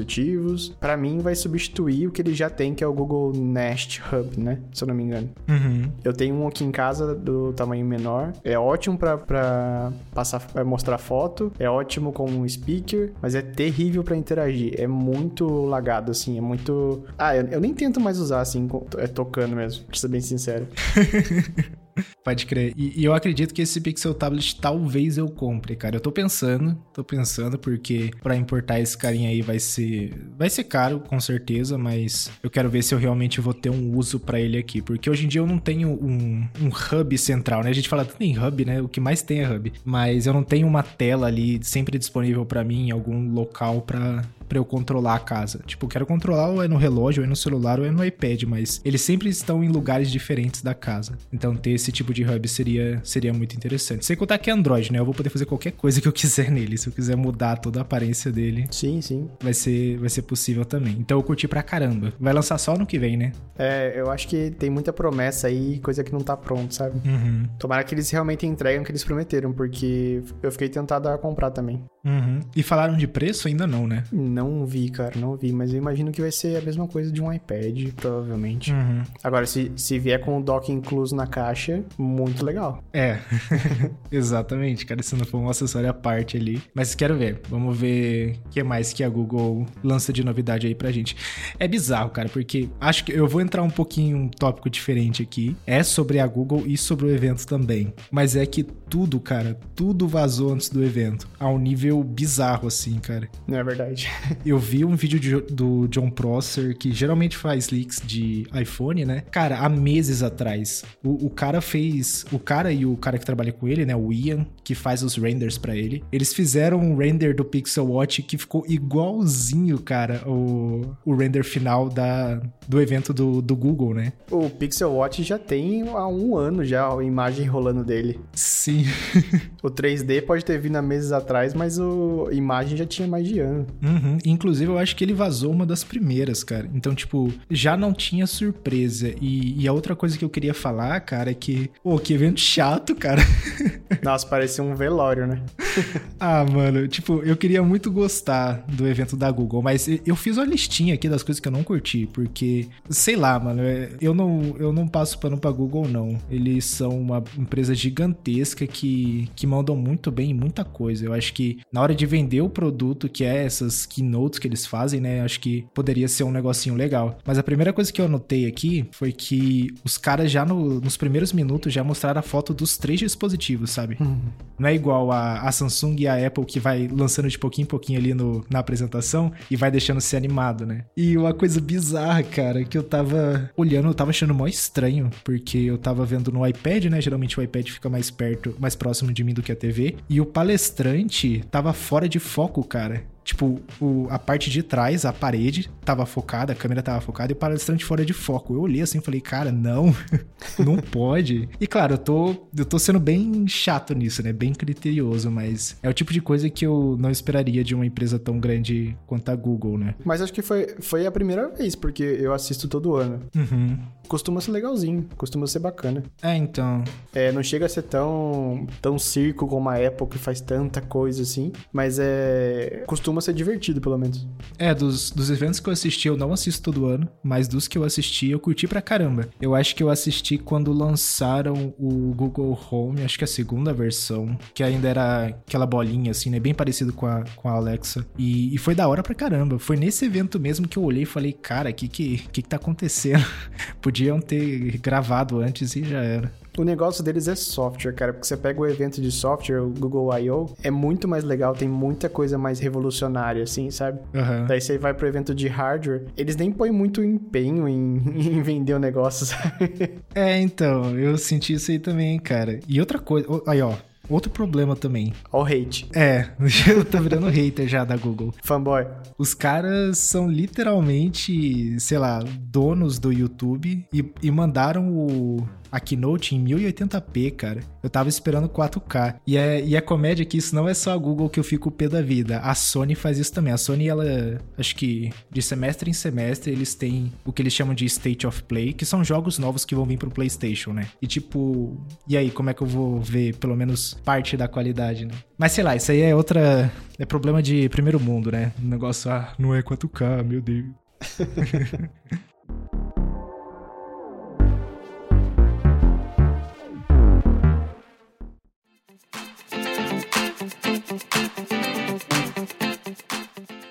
Para mim, vai substituir o que ele já tem, que é o Google Nest Hub, né? Se eu não me engano. Uhum. Eu tenho um aqui em casa do tamanho menor. É ótimo para passar, pra mostrar foto. É ótimo com um speaker, mas é terrível para interagir. É muito lagado, assim. É muito. Ah, eu, eu nem tento mais usar assim, é tocando mesmo, pra ser bem sincero. *laughs* Pode crer. E, e, eu acredito que esse Pixel Tablet talvez eu compre, cara. Eu tô pensando, tô pensando, porque para importar esse carinha aí vai ser. Vai ser caro, com certeza, mas eu quero ver se eu realmente vou ter um uso para ele aqui. Porque hoje em dia eu não tenho um, um hub central, né? A gente fala tanto em hub, né? O que mais tem é hub. Mas eu não tenho uma tela ali sempre disponível para mim em algum local para para eu controlar a casa. Tipo, eu quero controlar ou é no relógio, ou é no celular, ou é no iPad, mas eles sempre estão em lugares diferentes da casa. Então ter esse tipo de hub seria, seria muito interessante. Sem contar que é Android, né? Eu vou poder fazer qualquer coisa que eu quiser nele. Se eu quiser mudar toda a aparência dele. Sim, sim. Vai ser, vai ser possível também. Então eu curti pra caramba. Vai lançar só no que vem, né? É, eu acho que tem muita promessa aí, coisa que não tá pronto, sabe? Uhum. Tomara que eles realmente entregam o que eles prometeram, porque eu fiquei tentado a comprar também. Uhum. E falaram de preço? Ainda não, né? Não vi, cara, não vi. Mas eu imagino que vai ser a mesma coisa de um iPad, provavelmente. Uhum. Agora, se, se vier com o dock incluso na caixa, muito legal. É, *laughs* exatamente, cara. Se não for um acessório à parte ali. Mas quero ver. Vamos ver o que mais que a Google lança de novidade aí pra gente. É bizarro, cara, porque acho que eu vou entrar um pouquinho um tópico diferente aqui. É sobre a Google e sobre o evento também. Mas é que tudo, cara, tudo vazou antes do evento. A um nível bizarro, assim, cara. Não é verdade. *laughs* eu vi um vídeo de, do John Prosser, que geralmente faz leaks de iPhone, né? Cara, há meses atrás. O, o cara fez. O cara e o cara que trabalha com ele, né? O Ian, que faz os renders para ele. Eles fizeram um render do Pixel Watch que ficou igualzinho, cara, o, o render final da, do evento do, do Google, né? O Pixel Watch já tem há um ano já a imagem rolando dele. Sim. *laughs* o 3D pode ter vindo há meses atrás, mas o, imagem já tinha mais de ano. Uhum. Inclusive, eu acho que ele vazou uma das primeiras, cara. Então, tipo, já não tinha surpresa. E, e a outra coisa que eu queria falar, cara, é que. Pô, que evento chato, cara. *laughs* Nossa, parecia um velório, né? *laughs* ah, mano, tipo, eu queria muito gostar do evento da Google, mas eu fiz uma listinha aqui das coisas que eu não curti, porque, sei lá, mano, é, eu não, eu não passo pano pra Google, não. Eles são uma empresa gigantesca que, que mandam muito bem em muita coisa. Eu acho que na hora de vender o produto, que é essas keynotes que eles fazem, né, acho que poderia ser um negocinho legal. Mas a primeira coisa que eu anotei aqui foi que os caras já no, nos primeiros minutos já mostraram a foto dos três dispositivos, sabe? Uhum. Não é igual a, a Samsung e a Apple que vai lançando de pouquinho em pouquinho ali no, na apresentação e vai deixando ser animado, né? E uma coisa bizarra, cara, que eu tava olhando, eu tava achando mó estranho, porque eu tava vendo no iPad, né? Geralmente o iPad fica mais perto, mais próximo de mim do que a TV. E o palestrante tava fora de foco, cara. Tipo, o, a parte de trás, a parede, tava focada, a câmera tava focada e o palestrante fora de foco. Eu olhei assim e falei, cara, não, *laughs* não pode. E claro, eu tô, eu tô sendo bem chato nisso, né? Bem criterioso, mas é o tipo de coisa que eu não esperaria de uma empresa tão grande quanto a Google, né? Mas acho que foi, foi a primeira vez, porque eu assisto todo ano. Uhum. Costuma ser legalzinho, costuma ser bacana. É, então. É, não chega a ser tão, tão circo como a Apple que faz tanta coisa assim, mas é. costuma ser divertido, pelo menos. É, dos, dos eventos que eu assisti, eu não assisto todo ano, mas dos que eu assisti, eu curti pra caramba. Eu acho que eu assisti quando lançaram o Google Home, acho que a segunda versão, que ainda era aquela bolinha, assim, né? Bem parecido com a, com a Alexa. E, e foi da hora pra caramba. Foi nesse evento mesmo que eu olhei e falei, cara, o que, que, que, que tá acontecendo? *laughs* Podiam ter gravado antes e já era. O negócio deles é software, cara, porque você pega o evento de software, o Google I.O., é muito mais legal, tem muita coisa mais revolucionária, assim, sabe? Uhum. Daí você vai pro evento de hardware, eles nem põem muito empenho em, *laughs* em vender o negócio, sabe? É, então, eu senti isso aí também, cara. E outra coisa, aí ó, Outro problema também. Ó o hate. É, *laughs* eu tô virando hater já da Google. Fanboy. Os caras são literalmente, sei lá, donos do YouTube e, e mandaram o, a Keynote em 1080p, cara. Eu tava esperando 4K. E é, e é comédia que isso não é só a Google que eu fico pé da vida. A Sony faz isso também. A Sony, ela, acho que de semestre em semestre, eles têm o que eles chamam de State of Play, que são jogos novos que vão vir pro PlayStation, né? E tipo, e aí, como é que eu vou ver pelo menos parte da qualidade, né? Mas sei lá, isso aí é outra. É problema de primeiro mundo, né? O negócio, ah, não é 4K, meu Deus. *laughs*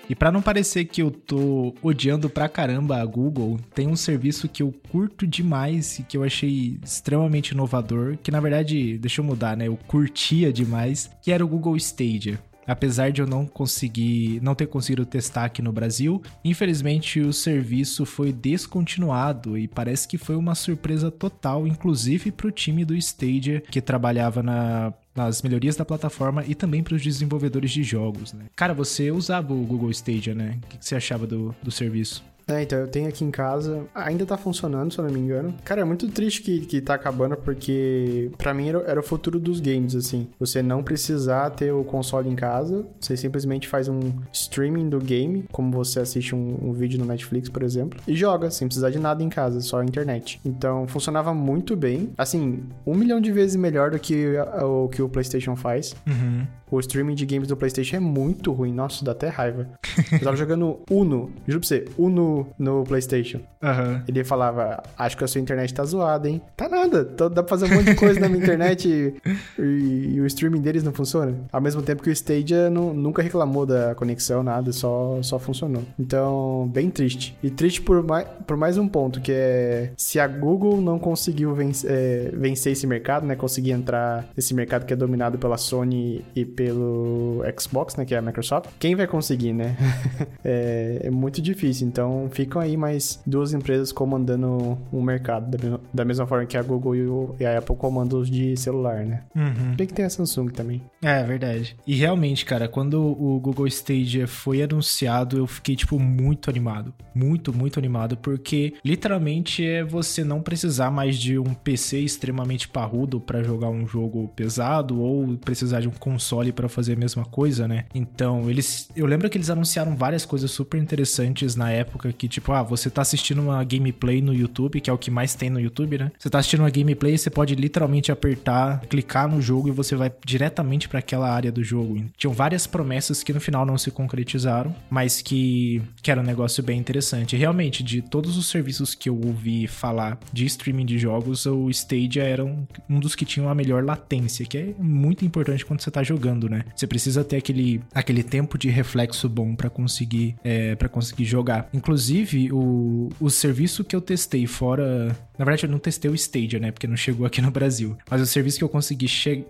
E para não parecer que eu tô odiando pra caramba a Google, tem um serviço que eu curto demais e que eu achei extremamente inovador, que na verdade, deixa eu mudar, né? Eu curtia demais, que era o Google Stadia. Apesar de eu não conseguir, não ter conseguido testar aqui no Brasil, infelizmente o serviço foi descontinuado e parece que foi uma surpresa total, inclusive para o time do Stadia que trabalhava na nas melhorias da plataforma e também para os desenvolvedores de jogos, né? Cara, você usava o Google Stadia, né? O que você achava do, do serviço? É, então eu tenho aqui em casa, ainda tá funcionando, se eu não me engano. Cara, é muito triste que, que tá acabando, porque para mim era, era, o futuro dos games, assim. Você não precisar ter o console em casa, você simplesmente faz um streaming do game, como você assiste um, um vídeo no Netflix, por exemplo, e joga, sem precisar de nada em casa, só a internet. Então funcionava muito bem, assim, um milhão de vezes melhor do que o que o PlayStation faz. Uhum. O streaming de games do PlayStation é muito ruim. Nossa, dá até raiva. Eu tava jogando Uno, juro pra você, Uno no PlayStation. Uhum. Ele falava: Acho que a sua internet tá zoada, hein? Tá nada. Dá pra fazer um monte de coisa na minha internet e, e, e, o streaming deles não funciona. Ao mesmo tempo que o Stadia não, nunca reclamou da conexão, nada, só, só funcionou. Então, bem triste. E triste por mais, por mais um ponto, que é se a Google não conseguiu vencer, é, vencer esse mercado, né? Conseguir entrar nesse mercado que é dominado pela Sony e pelo Xbox, né, que é a Microsoft, quem vai conseguir, né? *laughs* é, é, muito difícil. Então, ficam aí mais duas empresas comandando o mercado, da, da mesma forma que a Google e, o, e, a Apple comandam os de celular, né? Uhum. Bem que tem a Samsung também. É, verdade. E realmente, cara, quando o Google Stadia foi anunciado, eu fiquei, tipo, muito animado. Muito, muito animado, porque literalmente é você não precisar mais de um PC extremamente parrudo para jogar um jogo pesado ou precisar de um console para fazer a mesma coisa, né? Então, eles. Eu lembro que eles anunciaram várias coisas super interessantes na época que, tipo, ah, você tá assistindo uma gameplay no YouTube, que é o que mais tem no YouTube, né? Você tá assistindo uma gameplay, você pode literalmente apertar, clicar no jogo e você vai diretamente para aquela área do jogo. Tinham várias promessas que no final não se concretizaram, mas que, que era um negócio bem interessante. realmente, de todos os serviços que eu ouvi falar de streaming de jogos, o Stadia era um, um dos que tinham a melhor latência, que é muito importante quando você tá jogando né? Você precisa ter aquele, aquele tempo de reflexo bom para conseguir é, para conseguir jogar. Inclusive, o, o serviço que eu testei fora Na verdade, eu não testei o Stadia, né? Porque não chegou aqui no Brasil. Mas o serviço que eu consegui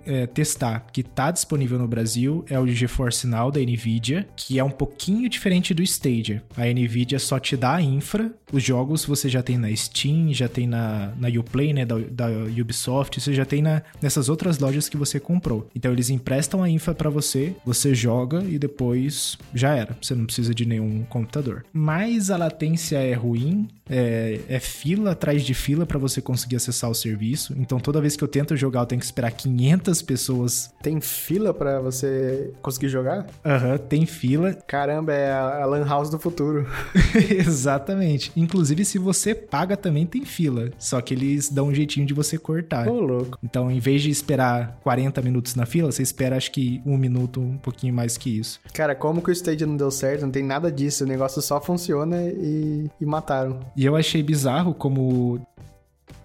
é, testar, que tá disponível no Brasil, é o GeForce Now da NVIDIA, que é um pouquinho diferente do Stadia. A NVIDIA só te dá a infra, os jogos você já tem na Steam, já tem na, na Uplay, né? Da, da Ubisoft, você já tem na, nessas outras lojas que você comprou. Então eles emprestam a infra para você, você joga e depois já era. Você não precisa de nenhum computador. Mas a latência é ruim, é, é fila atrás de fila para você conseguir acessar o serviço. Então toda vez que eu tento jogar, eu tenho que esperar 500 pessoas. Tem fila para você conseguir jogar? Aham, uhum, tem fila. *laughs* Caramba, é a Lan House do futuro. *laughs* Exatamente. Inclusive, se você paga, também tem fila. Só que eles dão um jeitinho de você cortar. Ô, louco. Então, em vez de esperar 40 minutos na fila, você espera acho que um minuto, um pouquinho mais que isso. Cara, como que o Stadia não deu certo? Não tem nada disso. O negócio só funciona e, e mataram. E eu achei bizarro como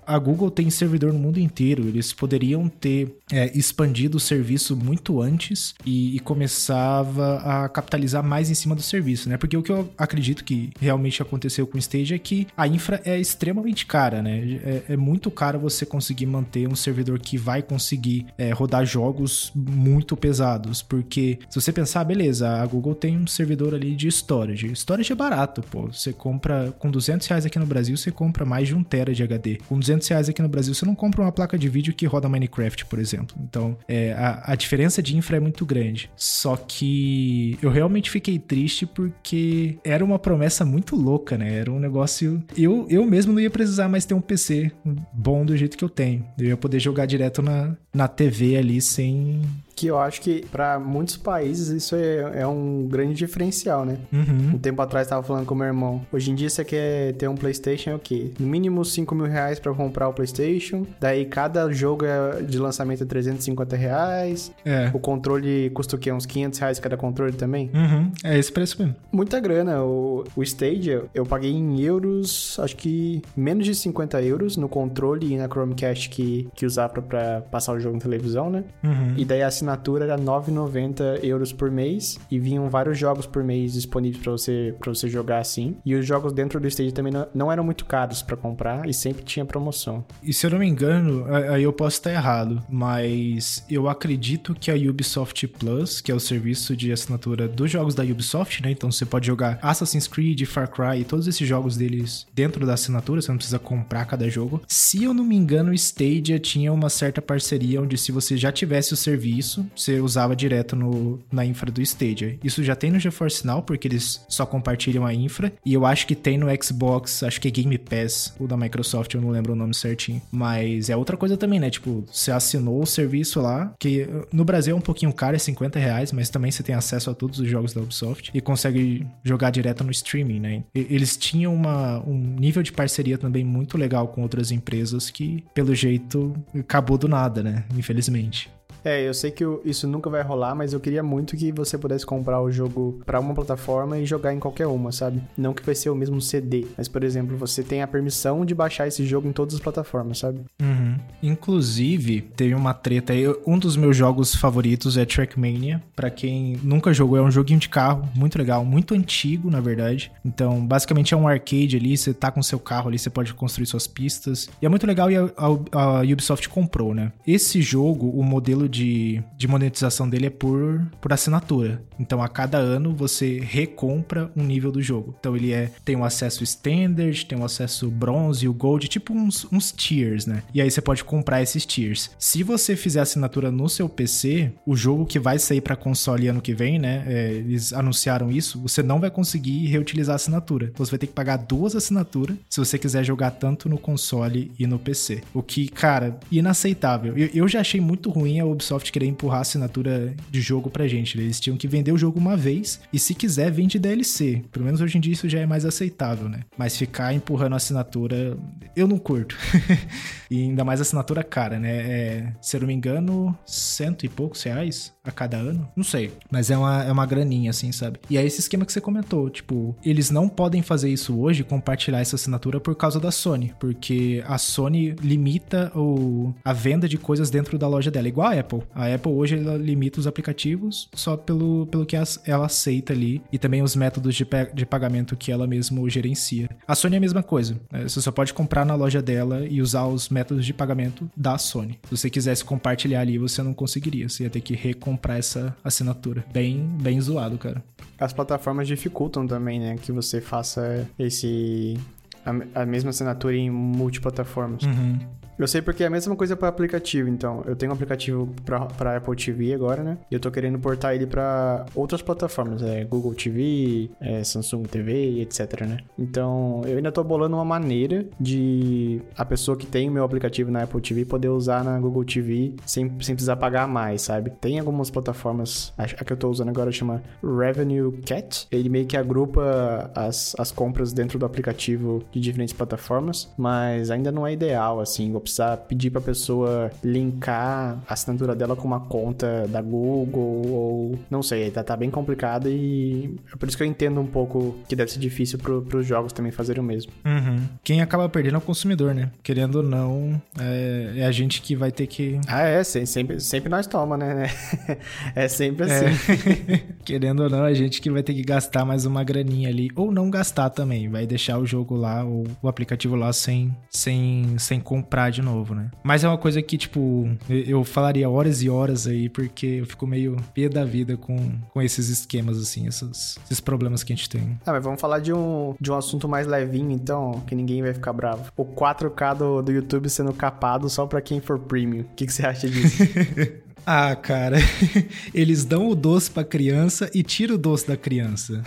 a Google tem servidor no mundo inteiro. Eles poderiam ter é, expandido o serviço muito antes e, e, começava a capitalizar mais em cima do serviço, né? Porque o que eu acredito que realmente aconteceu com o Stage é que a infra é extremamente cara, né? É, é muito caro você conseguir manter um servidor que vai conseguir é, rodar jogos muito pesados. Porque se você pensar, beleza, a Google tem um servidor ali de storage. Storage é barato, pô. Você compra com 200 reais aqui no Brasil, você compra mais de um tera de HD. Com 200 reais aqui no Brasil, você não compra uma placa de vídeo que roda Minecraft, por exemplo. Então, é, a, a diferença de infra é muito grande. Só que eu realmente fiquei triste porque era uma promessa muito louca, né? Era um negócio. Eu, eu mesmo não ia precisar mais ter um PC bom do jeito que eu tenho. Eu ia poder jogar direto na, na TV ali sem, que eu acho que para muitos países isso é, é, um grande diferencial, né? Uhum. Um tempo atrás tava falando com meu irmão. Hoje em dia você quer ter um PlayStation é o quê? No mínimo 5 mil reais pra comprar o PlayStation. Daí cada jogo é de lançamento é 350 reais. É. O controle custa o quê? Uns 500 reais cada controle também? Uhum. É esse preço mesmo. Muita grana. O, o Stadia eu paguei em euros, acho que menos de 50 euros no controle e na Chromecast que, que usava pra passar o jogo na televisão, né? Uhum. E daí a assinatura era 9,90 euros por mês e vinham vários jogos por mês disponíveis para você, você jogar assim. E os jogos dentro do Stage também não, não eram muito caros para comprar e sempre tinha promoção. E se eu não me engano, aí eu posso estar errado, mas eu acredito que a Ubisoft Plus, que é o serviço de assinatura dos jogos da Ubisoft, né? Então você pode jogar Assassin's Creed, Far Cry e todos esses jogos deles dentro da assinatura, você não precisa comprar cada jogo. Se eu não me engano, o Stadia tinha uma certa parceria onde se você já tivesse o serviço, isso você usava direto no, na infra do Stadia. Isso já tem no GeForce Now, porque eles só compartilham a infra. E eu acho que tem no Xbox, acho que é Game Pass, o da Microsoft, eu não lembro o nome certinho. Mas é outra coisa também, né? Tipo, você assinou o serviço lá, que no Brasil é um pouquinho caro, é 50 reais, mas também você tem acesso a todos os jogos da Ubisoft e consegue jogar direto no streaming, né? Eles tinham uma, um nível de parceria também muito legal com outras empresas que, pelo jeito, acabou do nada, né? Infelizmente. É, eu sei que isso nunca vai rolar, mas eu queria muito que você pudesse comprar o jogo para uma plataforma e jogar em qualquer uma, sabe? Não que vai ser o mesmo CD, mas por exemplo, você tem a permissão de baixar esse jogo em todas as plataformas, sabe? Uhum. Inclusive, teve uma treta aí. Um dos meus jogos favoritos é Trackmania. Para quem nunca jogou, é um joguinho de carro muito legal, muito antigo, na verdade. Então, basicamente é um arcade ali. Você tá com seu carro ali, você pode construir suas pistas. E é muito legal e a, a, a Ubisoft comprou, né? Esse jogo, o modelo de, de monetização dele é por, por assinatura. Então, a cada ano você recompra um nível do jogo. Então, ele é tem o um acesso standard, tem o um acesso bronze o gold, tipo uns, uns tiers, né? E aí você pode comprar esses tiers. Se você fizer assinatura no seu PC, o jogo que vai sair para console ano que vem, né? É, eles anunciaram isso, você não vai conseguir reutilizar a assinatura. Então, você vai ter que pagar duas assinaturas se você quiser jogar tanto no console e no PC. O que, cara, inaceitável. Eu, eu já achei muito ruim a Ubisoft querer empurrar assinatura de jogo pra gente. Eles tinham que vender o jogo uma vez e se quiser vende DLC. Pelo menos hoje em dia isso já é mais aceitável, né? Mas ficar empurrando assinatura, eu não curto. *laughs* e ainda mais assinatura cara, né? É, se eu não me engano, cento e poucos reais a cada ano. Não sei. Mas é uma, é uma graninha, assim, sabe? E é esse esquema que você comentou. Tipo, eles não podem fazer isso hoje, compartilhar essa assinatura por causa da Sony. Porque a Sony limita o, a venda de coisas dentro da loja dela. Igual a Apple. A Apple hoje ela limita os aplicativos só pelo, pelo que ela aceita ali. E também os métodos de, de pagamento que ela mesma gerencia. A Sony é a mesma coisa. Né? Você só pode comprar na loja dela e usar os métodos de pagamento da Sony. Se você quisesse compartilhar ali, você não conseguiria. Você ia ter que recomprar essa assinatura. Bem, bem zoado, cara. As plataformas dificultam também, né? Que você faça esse a, a mesma assinatura em multiplataformas. Uhum. Eu sei porque é a mesma coisa para aplicativo, então. Eu tenho um aplicativo para Apple TV agora, né? E eu tô querendo portar ele para outras plataformas, é Google TV, é Samsung TV, etc, né? Então, eu ainda tô bolando uma maneira de a pessoa que tem o meu aplicativo na Apple TV poder usar na Google TV sem, sem precisar pagar mais, sabe? Tem algumas plataformas, a, que eu tô usando agora chama Revenue Cat. Ele meio que agrupa as, as compras dentro do aplicativo de diferentes plataformas, mas ainda não é ideal, assim. Precisar pedir pra pessoa linkar a assinatura dela com uma conta da Google ou não sei, tá, tá bem complicado e é por isso que eu entendo um pouco que deve ser difícil pro, pros jogos também fazerem o mesmo. Uhum. Quem acaba perdendo é o consumidor, né? Querendo ou não, é, é a gente que vai ter que. Ah, é, sempre, sempre nós toma, né? *laughs* é sempre assim. É. *laughs* Querendo ou não, a gente que vai ter que gastar mais uma graninha ali. Ou não gastar também. Vai deixar o jogo lá, ou o aplicativo lá sem, sem, sem comprar de de novo, né? Mas é uma coisa que, tipo, eu falaria horas e horas aí, porque eu fico meio pé da vida com, com esses esquemas, assim, esses, esses problemas que a gente tem. Ah, mas vamos falar de um, de um assunto mais levinho, então, que ninguém vai ficar bravo. O 4K do, do YouTube sendo capado só pra quem for premium. O que, que você acha disso? *laughs* Ah, cara, *laughs* eles dão o doce pra criança e tiram o doce da criança.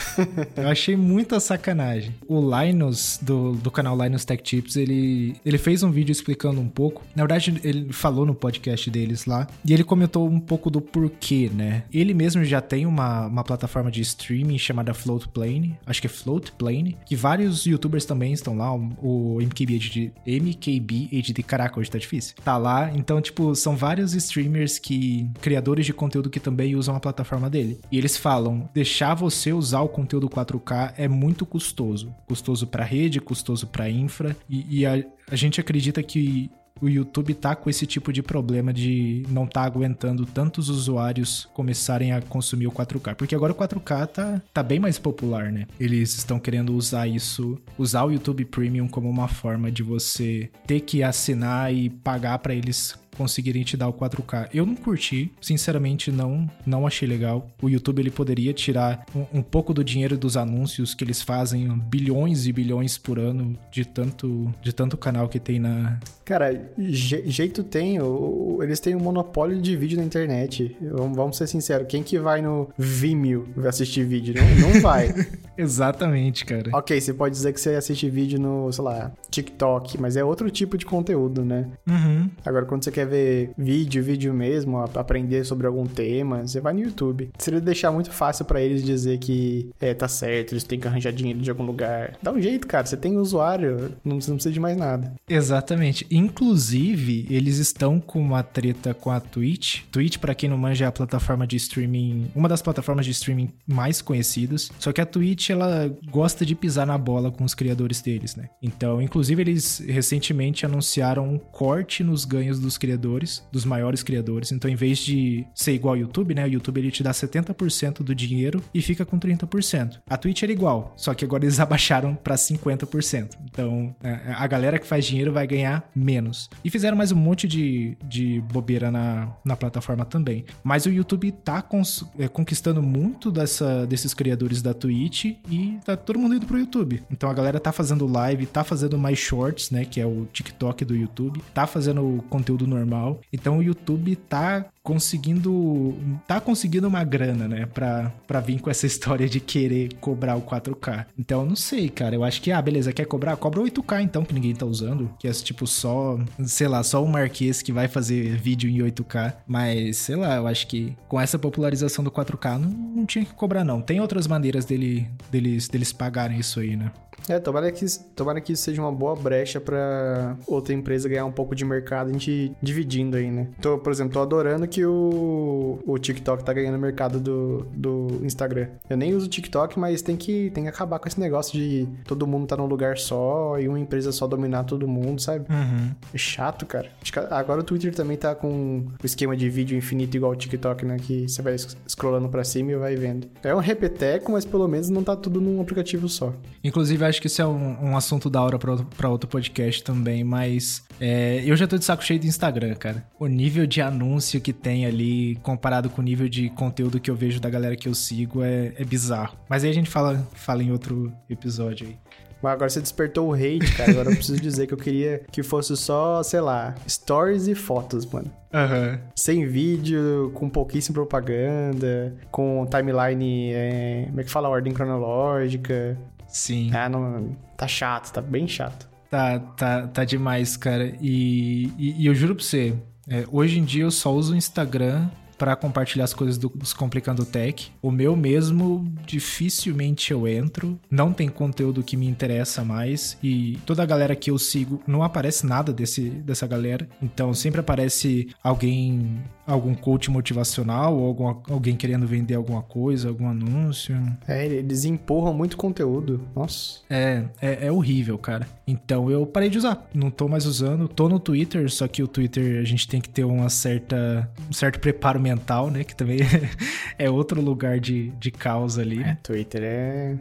Eu achei muita sacanagem. O Linus, do, do canal Linus Tech Tips, ele, ele fez um vídeo explicando um pouco. Na verdade, ele falou no podcast deles lá. E ele comentou um pouco do porquê, né? Ele mesmo já tem uma, uma plataforma de streaming chamada Floatplane. Acho que é Floatplane. Que vários youtubers também estão lá. O MKB HD. MKB HD. Caraca, hoje tá difícil. Tá lá. Então, tipo, são vários streamers que criadores de conteúdo que também usam a plataforma dele. E eles falam: deixar você usar o conteúdo 4K é muito custoso. Custoso para rede, custoso para infra. E, e a, a gente acredita que o YouTube tá com esse tipo de problema de não tá aguentando tantos usuários começarem a consumir o 4K. Porque agora o 4K tá, tá bem mais popular, né? Eles estão querendo usar isso, usar o YouTube Premium como uma forma de você ter que assinar e pagar para eles conseguirem te dar o 4K. Eu não curti, sinceramente não, não achei legal. O YouTube ele poderia tirar um, um, pouco do dinheiro dos anúncios que eles fazem bilhões e bilhões por ano de tanto de tanto canal que tem na Cara, je, jeito tem, o, eles têm um monopólio de vídeo na internet. Vamos, vamos ser sinceros, quem que vai no Vimeo assistir vídeo? Não, não vai. *laughs* Exatamente, cara. OK, você pode dizer que você assiste vídeo no, sei lá, TikTok, mas é outro tipo de conteúdo, né? Uhum. Agora quando você quer quer ver vídeo, vídeo mesmo, aprender sobre algum tema, você vai no YouTube. Seria deixar muito fácil para eles dizer que é, tá certo, eles têm que arranjar dinheiro de algum lugar. Dá um jeito, cara. Você tem usuário, não, não precisa de mais nada. Exatamente. Inclusive, eles estão com uma treta com a Twitch. Twitch, para quem não manja, é a plataforma de streaming, uma das plataformas de streaming mais conhecidas. Só que a Twitch, ela gosta de pisar na bola com os criadores deles, né? Então, inclusive, eles recentemente anunciaram um corte nos ganhos dos criadores criadores, dos maiores criadores. Então, em vez de ser igual ao YouTube, né? O YouTube ele te dá 70% do dinheiro e fica com 30%. A Twitch era igual, só que agora eles *laughs* abaixaram para 50%. Então, é, a galera que faz dinheiro vai ganhar menos. E fizeram mais um monte de, de bobeira na, na plataforma também. Mas o YouTube tá cons, é, conquistando muito dessa, desses criadores da Twitch e tá todo mundo indo pro YouTube. Então a galera tá fazendo live, tá fazendo mais shorts, né? Que é o TikTok do YouTube, tá fazendo conteúdo normal normal. Então o YouTube tá conseguindo tá conseguindo uma grana, né, pra, pra vir com essa *laughs* história de querer cobrar o 4K. Então, não sei, cara, eu acho que, ah, beleza, quer cobrar? Cobra 8K então, que ninguém tá usando, que é tipo só, sei lá, só o Marquês que vai fazer vídeo em 8K, mas, sei lá, eu acho que com essa popularização do 4K não, não tinha que cobrar não. Tem outras maneiras dele, deles, deles pagarem isso aí, né? É, tomara que, tomara que isso seja uma boa brecha pra outra empresa ganhar um pouco de mercado, a gente dividindo aí, né? Tô, por exemplo, tô adorando que o, o TikTok tá ganhando mercado do, do Instagram. Eu nem uso o TikTok, mas tem que, tem que acabar com esse negócio de todo mundo tá num lugar só e uma empresa só dominar todo mundo, sabe? Uhum. É chato, cara. Agora o Twitter também tá com o esquema de vídeo infinito igual o TikTok, né? Que você vai scrollando pra cima e vai vendo. É um repeteco, mas pelo menos não tá tudo num aplicativo só. Inclusive, acho que isso é um, um assunto da hora pra outro, pra outro podcast também, mas é, eu já tô de saco cheio do Instagram, cara. O nível de anúncio que tem ali, comparado com o nível de conteúdo que eu vejo da galera que eu sigo, é, é bizarro. Mas aí a gente fala, fala em outro episódio aí. Mas agora você despertou o hate, cara. Agora eu preciso dizer que eu queria que fosse só, sei lá, stories e fotos, mano. Uhum. Sem vídeo, com pouquíssima propaganda, com timeline, é, como é que fala? Ordem cronológica. Sim. Ah, não, tá chato, tá bem chato. Tá, tá, tá demais, cara. E, e, e eu juro pra você, é, hoje em dia eu só uso o Instagram para compartilhar as coisas do, dos Complicando Tech. O meu mesmo, dificilmente eu entro. Não tem conteúdo que me interessa mais. E toda a galera que eu sigo, não aparece nada desse, dessa galera. Então sempre aparece alguém algum coach motivacional ou alguém querendo vender alguma coisa, algum anúncio. É, eles empurram muito conteúdo. Nossa. É, é, é, horrível, cara. Então eu parei de usar. Não tô mais usando. Tô no Twitter, só que o Twitter a gente tem que ter uma certa, um certo preparo mental, né? Que também *laughs* é outro lugar de, de causa ali. É, Twitter é,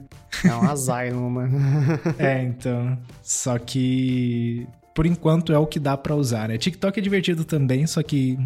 é um asylum, *laughs* mano. é, então. Só que por enquanto é o que dá para usar, né? TikTok é divertido também, só que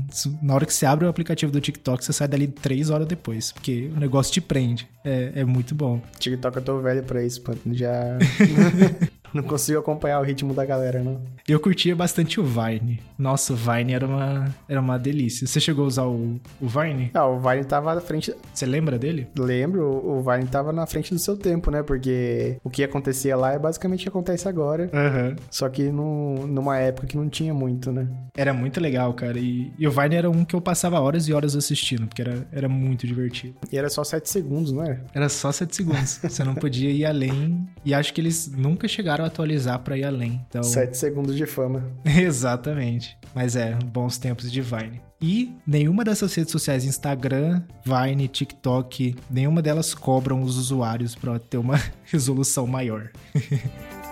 na hora que você abre o aplicativo do TikTok, você sai dali três horas depois, porque o negócio te prende. É, é muito bom. TikTok eu tô velho pra isso. Já. *laughs* não consigo acompanhar o ritmo da galera, não. Eu curtia bastante o Vine. Nossa, o Vine era uma, era uma delícia. Você chegou a usar o, o Vine? Ah, o Vine tava na frente. Você lembra dele? Lembro, o Vine tava na frente do seu tempo, né? Porque o que acontecia lá é basicamente o que acontece agora. Uhum. Só que no, numa época que não tinha muito, né? Era muito legal, cara. E, e, o Vine era um que eu passava horas e horas assistindo, porque era, era muito divertido. E era só 7 segundos, não era? Era só 7 segundos. Você não podia ir além. E acho que eles nunca chegaram atualizar para ir além. Então... 7 segundos de fama. *laughs* Exatamente. Mas é, bons tempos de Vine. E nenhuma dessas redes sociais, Instagram, Vine, TikTok, nenhuma delas cobram os usuários para ter uma *laughs* resolução maior. *laughs*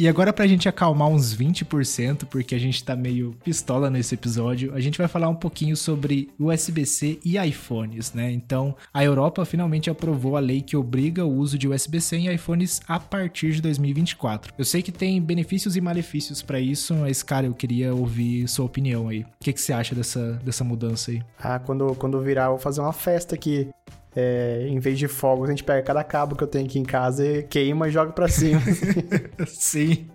E agora pra gente acalmar uns 20%, porque a gente tá meio pistola nesse episódio, a gente vai falar um pouquinho sobre USB-C e iPhones, né? Então, a Europa finalmente aprovou a lei que obriga o uso de USB-C em iPhones a partir de 2024. Eu sei que tem benefícios e malefícios para isso, mas cara, eu queria ouvir sua opinião aí. O que, que você acha dessa, dessa mudança aí? Ah, quando, quando virar, eu vou fazer uma festa aqui é, em vez de fogos, a gente pega cada cabo que eu tenho aqui em casa e queima e joga pra cima. *laughs* Sim.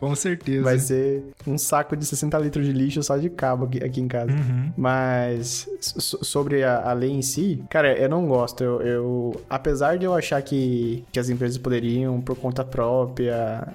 Com certeza. Vai ser um saco de 60 litros de lixo só de cabo aqui, aqui em casa. Uhum. Mas so, sobre a, a, lei em si, cara, eu não gosto. Eu, eu, apesar de eu achar que, que as empresas poderiam, por conta própria,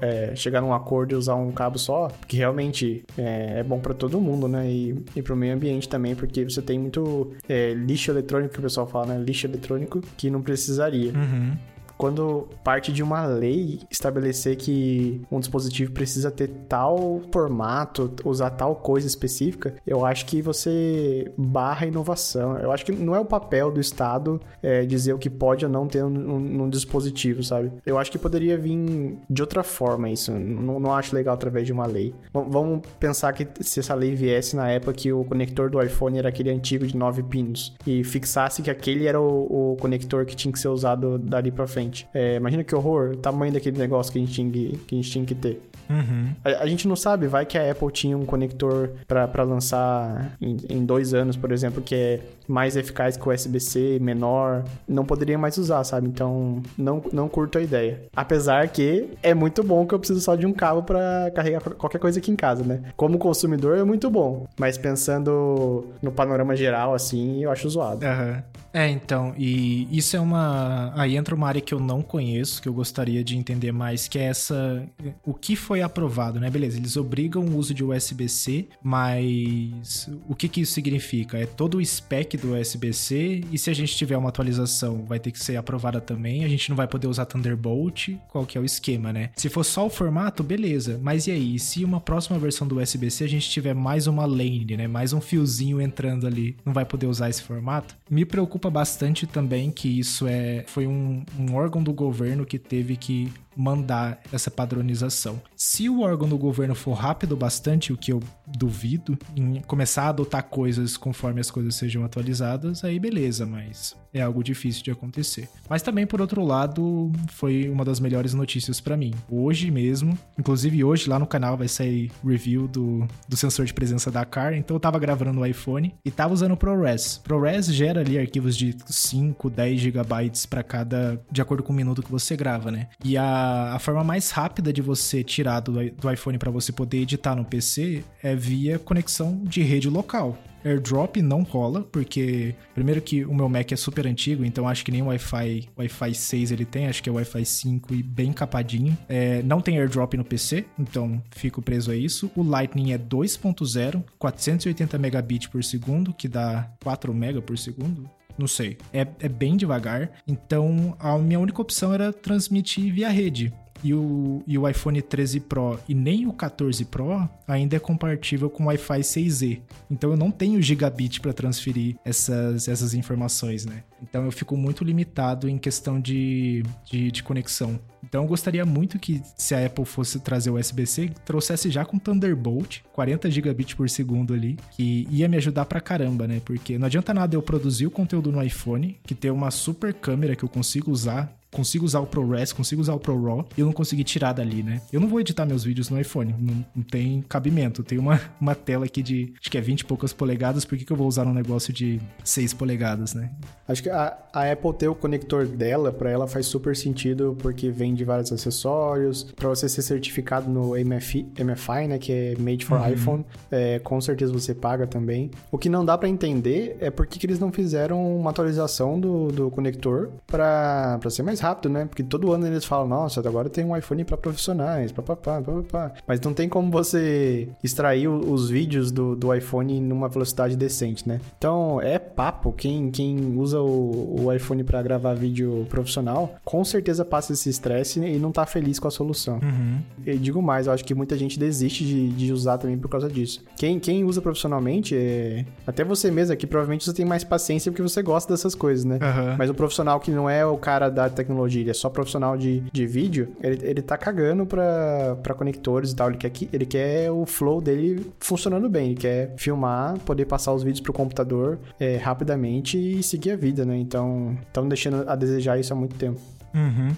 é, chegar num acordo e usar um cabo só, que realmente é, é bom para todo mundo, né? E, e pro meio ambiente também, porque você tem muito é, lixo eletrônico que o pessoal fala, né? Lixo eletrônico que não precisaria. Uhum quando parte de uma lei estabelecer que um dispositivo precisa ter tal formato, usar tal coisa específica, eu acho que você barra a inovação. Eu acho que não é o papel do Estado é, dizer o que pode ou não ter num, dispositivo, sabe? Eu acho que poderia vir de outra forma isso. Não, não acho legal através de uma lei. V vamos pensar que se essa lei viesse na época que o conector do iPhone era aquele antigo de 9 pinos e fixasse que aquele era o, o conector que tinha que ser usado dali para frente É, imagina que horror, o tamanho daquele negócio que a gente tinha que, que, a gente tinha que ter. Uhum. A, a, gente não sabe, vai que a Apple tinha um conector para lançar em, em, dois anos, por exemplo, que é mais eficaz que o USB-C, menor, não poderia mais usar, sabe? Então, não, não curto a ideia. Apesar que é muito bom que eu preciso só de um cabo para carregar qualquer coisa aqui em casa, né? Como consumidor é muito bom, mas pensando no panorama geral, assim, eu acho zoado. Uhum. É, então, e isso é uma. Aí entra uma área que eu não conheço, que eu gostaria de entender mais, que é essa. O que foi aprovado, né? Beleza, eles obrigam o uso de USB-C, mas o que, que isso significa? É todo o spec do USB-C, e se a gente tiver uma atualização, vai ter que ser aprovada também, a gente não vai poder usar Thunderbolt, qual que é o esquema, né? Se for só o formato, beleza, mas e aí? Se uma próxima versão do USB-C a gente tiver mais uma lane, né? Mais um fiozinho entrando ali, não vai poder usar esse formato? Me preocupa bastante também que isso é foi um, um órgão do governo que teve que mandar essa padronização. Se o órgão do governo for rápido bastante, o que eu duvido, em começar a adotar coisas conforme as coisas sejam atualizadas, aí beleza, mas é algo difícil de acontecer. Mas também, por outro lado, foi uma das melhores notícias para mim. Hoje mesmo, inclusive hoje lá no canal vai sair review do, do sensor de presença da car, então eu tava gravando no iPhone e tava usando o ProRes. ProRes gera ali arquivos de 5, 10 gigabytes para cada, de acordo com o minuto que você grava, né? E a, a forma mais rápida de você tirar do, do iPhone para você poder editar no PC é via conexão de rede local. AirDrop não rola, porque primeiro que o meu Mac é super antigo, então acho que nem o Wi-Fi Wi-Fi 6 ele tem, acho que é Wi-Fi 5 e bem capadinho. É, não tem AirDrop no PC, então fico preso a isso. O Lightning é 2.0, 480 megabits por segundo, que dá 4 mega por segundo. Não sei. É, é bem devagar. Então, a minha única opção era transmitir via rede e o, e o iPhone 13 Pro e nem o 14 Pro ainda é compatível com Wi-Fi 6E. Então eu não tenho gigabit para transferir essas, essas informações, né? Então eu fico muito limitado em questão de, de, de conexão. Então eu gostaria muito que, se a Apple fosse trazer o USB-C, trouxesse já com Thunderbolt, 40 gigabits por segundo ali, que ia me ajudar pra caramba, né? Porque não adianta nada eu produzir o conteúdo no iPhone, que tem uma super câmera que eu consigo usar consigo usar o ProRes, consigo usar o ProRAW e eu não consegui tirar dali, né? Eu não vou editar meus vídeos no iPhone, não, não tem cabimento. Tem uma, uma tela aqui de, acho que é 20 e poucas polegadas, por que, que eu vou usar um negócio de 6 polegadas, né? Acho que a, a Apple ter o conector dela, para ela faz super sentido, porque vem de vários acessórios, para você ser certificado no MFI, MFI, né, que é Made for uhum. iPhone, é, com certeza você paga também. O que não dá para entender é por que, que eles não fizeram uma atualização do, do conector para ser mais rápido, né? Porque todo ano eles falam, nossa, agora tem um iPhone para profissionais, papapá, papapá. Mas não tem como você extrair os vídeos do, do iPhone numa velocidade decente, né? Então, é papo. Quem, quem usa o, o iPhone para gravar vídeo profissional, com certeza passa esse estresse e não tá feliz com a solução. Uhum. E digo mais, eu acho que muita gente desiste de, de usar também por causa disso. Quem, quem usa profissionalmente, é... até você mesmo aqui, provavelmente você tem mais paciência porque você gosta dessas coisas, né? Uhum. Mas o profissional que não é o cara da tecnologia tecnologia, ele é só profissional de, de vídeo, ele, ele tá cagando pra, pra conectores e tal. Ele quer, que, ele quer o flow dele funcionando bem. Ele quer filmar, poder passar os vídeos pro computador é, rapidamente e seguir a vida, né? Então, estão deixando a desejar isso há muito tempo. Uhum.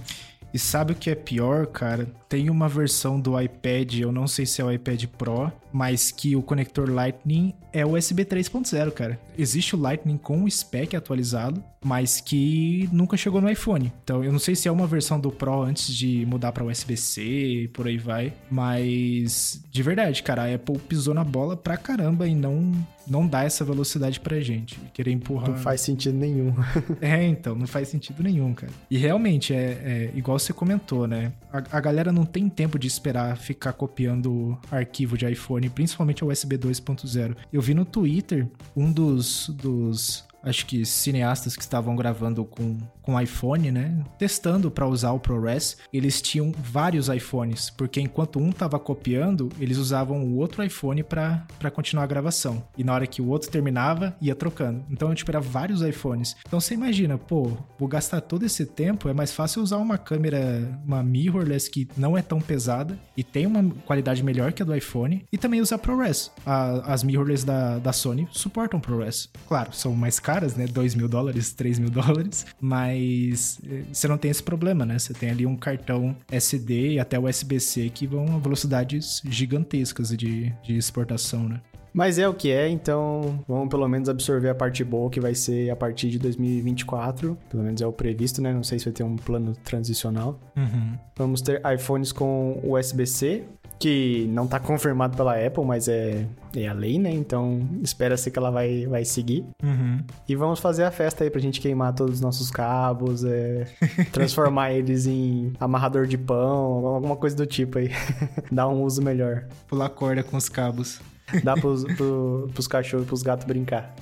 E sabe o que é pior, cara? Tem uma versão do iPad, eu não sei se é o iPad Pro, mas que o conector Lightning é USB 3.0, cara. Existe o Lightning com o spec atualizado, mas que nunca chegou no iPhone. Então eu não sei se é uma versão do Pro antes de mudar para USB-C e por aí vai, mas de verdade, cara, a Apple pisou na bola pra caramba e não não dá essa velocidade pra gente. Querer empurrar. Não faz sentido nenhum. *laughs* é, então, não faz sentido nenhum, cara. E realmente, é, é igual você comentou, né? A, a galera não tem tempo de esperar ficar copiando arquivo de iPhone principalmente a USB 2.0. Eu vi no Twitter um dos, dos acho que cineastas que estavam gravando com com iPhone, né? Testando para usar o ProRes, eles tinham vários iPhones, porque enquanto um tava copiando, eles usavam o outro iPhone para continuar a gravação. E na hora que o outro terminava, ia trocando. Então, tipo, era vários iPhones. Então você imagina, pô, vou gastar todo esse tempo, é mais fácil usar uma câmera, uma mirrorless que não é tão pesada e tem uma qualidade melhor que a do iPhone, e também usar ProRes. A, as mirrorless da, da Sony suportam ProRes. Claro, são mais caras, né? 2 mil dólares, 3 mil dólares, mas mas eh, você não tem esse problema, né? Você tem ali um cartão SD e até USB-C que vão a velocidades gigantescas de, de exportação, né? Mas é o que é, então vamos pelo menos absorver a parte boa que vai ser a partir de 2024. Pelo menos é o previsto, né? Não sei se vai ter um plano transicional. Uhum. Vamos ter iPhones com USB-C, que não tá confirmado pela Apple, mas é, é a lei, né? Então espera-se que ela vai, vai seguir. Uhum. E vamos fazer a festa aí pra gente queimar todos os nossos cabos, é, *laughs* transformar eles em amarrador de pão, alguma coisa do tipo aí. *laughs* Dar um uso melhor. Pular corda com os cabos. Dá pros, *laughs* pro, pros cachorros e pros gatos brincar.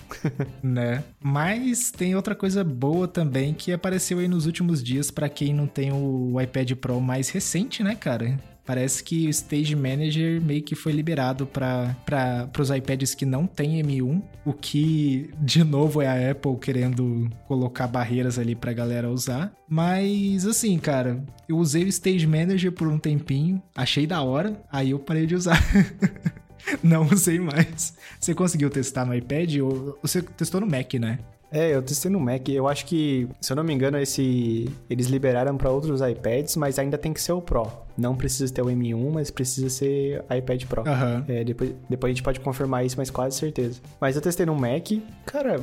né? Mas tem outra coisa boa também que apareceu aí nos últimos dias para quem não tem o iPad Pro mais recente, né, cara? Parece que o Stage Manager meio que foi liberado para os iPads que não tem M1, o que, de novo, é a Apple querendo colocar barreiras ali pra galera usar. Mas, assim, cara, eu usei o Stage Manager por um tempinho, achei da hora, aí eu parei de usar. *laughs* não usei mais. Você conseguiu testar no iPad ou você testou no Mac, né? É, eu testei no Mac. Eu acho que, se eu não me engano, esse eles liberaram para outros iPads, mas ainda tem que ser o Pro. Não precisa ter o M1, mas precisa ser iPad Pro. Uhum. É, depois, depois a gente pode confirmar isso, mas quase certeza. Mas eu testei no Mac, cara,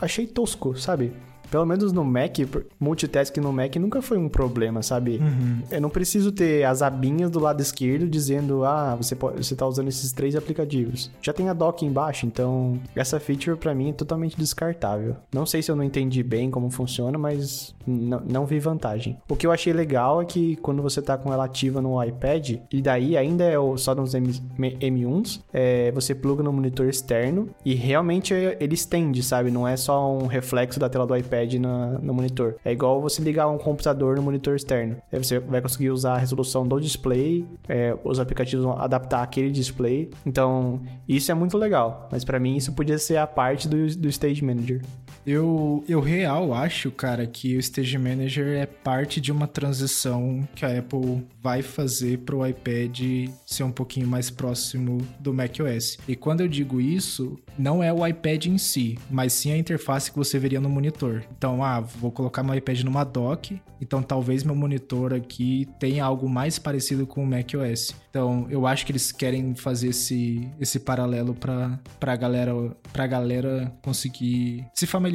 achei tosco, sabe? Pelo menos no Mac, multitasking no Mac nunca foi um problema, sabe? Uhum. Eu não preciso ter as abinhas do lado esquerdo dizendo, ah, você, pode, você tá usando esses três aplicativos. Já tem a dock embaixo, então essa feature para mim é totalmente descartável. Não sei se eu não entendi bem como funciona, mas não vi vantagem. O que eu achei legal é que quando você tá com ela ativa no iPad, e daí ainda é só nos M, 1s é, você pluga no monitor externo e realmente ele estende, sabe? Não é só um reflexo da tela do iPad no monitor. É igual você ligar um computador no monitor externo. Aí você vai conseguir usar a resolução do display, é, os aplicativos vão adaptar aquele display. Então, isso é muito legal. Mas para mim, isso podia ser a parte do, do Stage Manager. Eu, eu real acho, cara, que o Stage Manager é parte de uma transição que a Apple vai fazer para o iPad ser um pouquinho mais próximo do macOS. E quando eu digo isso, não é o iPad em si, mas sim a interface que você veria no monitor. Então, ah, vou colocar meu iPad numa dock, então talvez meu monitor aqui tenha algo mais parecido com o macOS. Então, eu acho que eles querem fazer esse, esse paralelo para a galera, pra galera conseguir se familiarizar,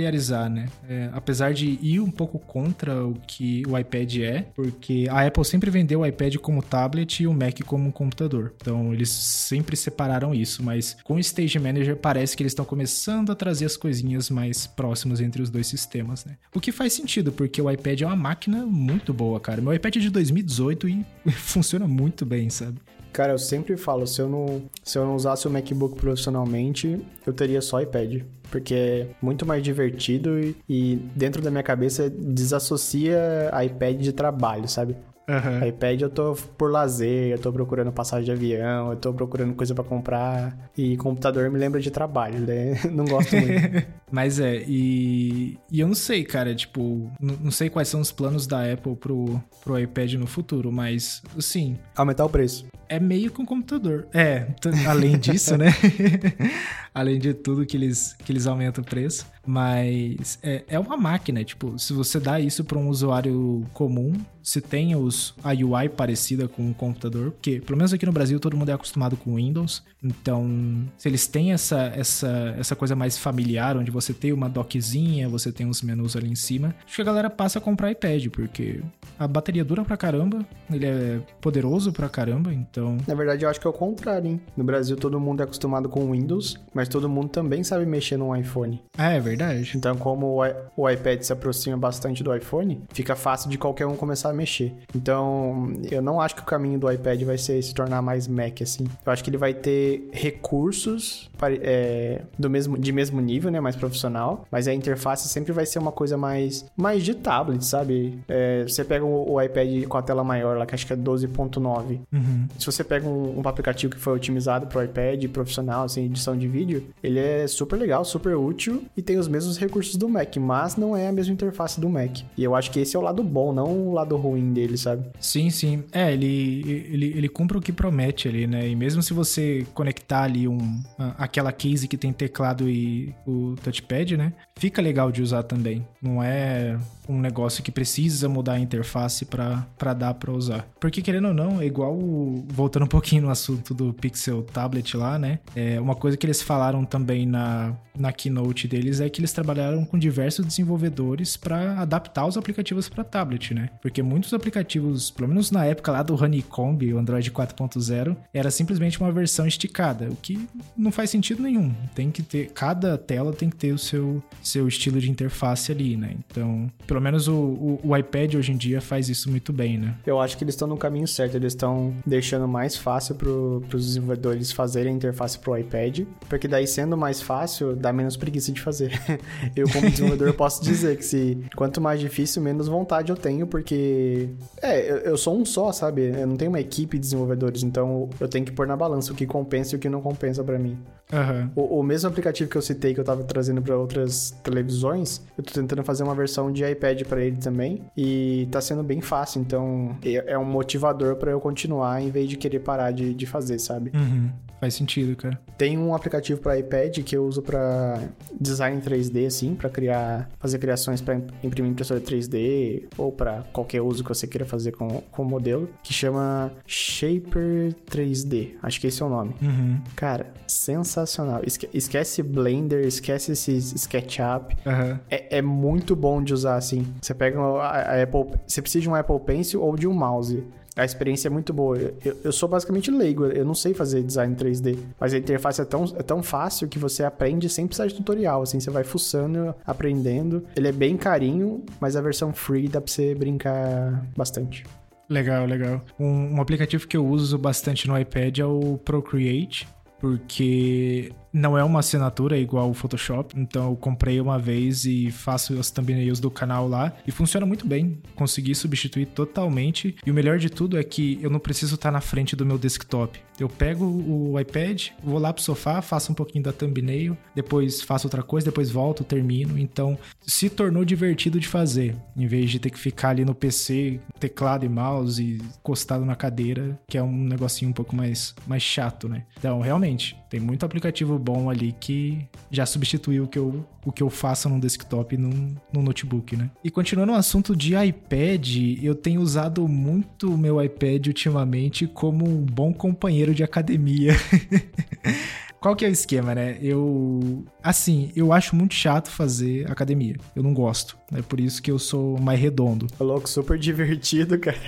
né? É, apesar de ir um pouco contra o que o iPad é, porque a Apple sempre vendeu o iPad como tablet e o Mac como um computador. Então, eles sempre separaram isso, mas com o Stage Manager parece que eles estão começando a trazer as coisinhas mais próximas entre os dois sistemas, né? O que faz sentido, porque o iPad é uma máquina muito boa, cara. Meu iPad é de 2018 e *laughs* funciona muito bem, sabe? Cara, eu sempre falo, se eu não, se eu não usasse o MacBook profissionalmente, eu teria só iPad. Porque é muito mais divertido e, e dentro da minha cabeça desassocia iPad de trabalho, sabe? Uhum. iPad eu tô por lazer, eu tô procurando passagem de avião, eu tô procurando coisa para comprar. E computador me lembra de trabalho, né? *laughs* Não gosto muito. *laughs* Mas é, e, e eu não sei, cara, tipo, não sei quais são os planos da Apple pro, pro iPad no futuro, mas, assim. Aumentar o preço. É meio que um computador. É, além disso, né? *laughs* além de tudo que eles, que eles aumentam o preço. Mas é, é uma máquina, tipo, se você dá isso para um usuário comum, se tem os, a UI parecida com um computador, porque pelo menos aqui no Brasil todo mundo é acostumado com Windows, então se eles têm essa, essa, essa coisa mais familiar, onde você tem uma dockzinha, você tem uns menus ali em cima, acho que a galera passa a comprar iPad, porque a bateria dura pra caramba, ele é poderoso pra caramba, então... Na verdade eu acho que é o contrário, hein? No Brasil todo mundo é acostumado com Windows, mas todo mundo também sabe mexer no iPhone. Ah, é verdade verdade. Então, como o iPad se aproxima bastante do iPhone, fica fácil de qualquer um começar a mexer. Então, eu não acho que o caminho do iPad vai ser se tornar mais Mac, assim. Eu acho que ele vai ter recursos é, do mesmo, de mesmo nível, né? Mais profissional. Mas a interface sempre vai ser uma coisa mais, mais de tablet, sabe? É, você pega o, o, iPad com a tela maior lá, que acho que é 12.9. Uhum. Se você pega um, um aplicativo que foi otimizado para o iPad profissional, assim, edição de vídeo, ele é super legal, super útil e tem os mesmos recursos do Mac, mas não é a mesma interface do Mac. E eu acho que esse é o lado bom, não o lado ruim dele, sabe? Sim, sim. É, ele, ele, ele cumpre o que promete ali, né? E mesmo se você conectar ali um, aquela case que tem teclado e o touchpad, né? Fica legal de usar também. Não é um negócio que precisa mudar a interface para dar para usar. Porque querendo ou não, é igual voltando um pouquinho no assunto do Pixel Tablet lá, né? É, uma coisa que eles falaram também na, na keynote deles é que eles trabalharam com diversos desenvolvedores para adaptar os aplicativos para tablet, né? Porque muitos aplicativos, pelo menos na época lá do Honeycomb, o Android 4.0, era simplesmente uma versão esticada, o que não faz sentido nenhum. Tem que ter, cada tela tem que ter o seu, seu estilo de interface ali, né? Então, pelo menos o, o, o iPad hoje em dia faz isso muito bem, né? Eu acho que eles estão no caminho certo, eles estão deixando mais fácil para os desenvolvedores fazerem a interface para o iPad, porque daí sendo mais fácil, dá menos preguiça de fazer. *laughs* eu, como desenvolvedor, *laughs* posso dizer que se quanto mais difícil, menos vontade eu tenho, porque é, eu, eu sou um só, sabe? Eu não tenho uma equipe de desenvolvedores, então eu tenho que pôr na balança o que compensa e o que não compensa para mim. Uhum. O, o, mesmo aplicativo que eu citei que eu tava trazendo para outras televisões, eu tô tentando fazer uma versão de iPad para ele também e tá sendo bem fácil, então é, é um motivador para eu continuar em vez de querer parar de, de fazer, sabe? Uhum. Faz sentido, cara. Tem um aplicativo para iPad que eu uso para design 3D, assim, para criar, fazer criações para imprimir impressora 3D ou para qualquer uso que você queira fazer com, com o modelo, que chama Shaper 3D. Acho que esse é o nome. Uhum. Cara, sensacional. Esque esquece Blender, esquece esses SketchUp. Uhum. É, é, muito bom de usar, assim. Você pega a, a Apple... Você precisa de um Apple Pencil ou de um mouse a experiência é muito boa. Eu, eu, sou basicamente leigo, eu não sei fazer design 3D, mas a interface é tão, é tão fácil que você aprende sem precisar de tutorial, assim, você vai fuçando, aprendendo. Ele é bem carinho, mas a versão free dá pra você brincar bastante. Legal, legal. Um, um aplicativo que eu uso bastante no iPad é o Procreate, porque não é uma assinatura igual o Photoshop, então eu comprei uma vez e faço as thumbnails do canal lá e funciona muito bem. Consegui substituir totalmente e o melhor de tudo é que eu não preciso estar na frente do meu desktop. Eu pego o iPad, vou lá pro sofá, faço um pouquinho da thumbnail, depois faço outra coisa, depois volto, termino. Então, se tornou divertido de fazer, em vez de ter que ficar ali no PC, teclado e mouse e encostado na cadeira, que é um negocinho um pouco mais mais chato, né? Então, realmente, tem muito aplicativo bom ali que já substituiu o que eu, o que eu faço no desktop e no, no notebook, né? E continuando o assunto de iPad, eu tenho usado muito o meu iPad ultimamente como um bom companheiro de academia. *laughs* Qual que é o esquema, né? Eu. Assim, eu acho muito chato fazer academia. Eu não gosto. É por isso que eu sou mais redondo. Louco, super *laughs* divertido, cara.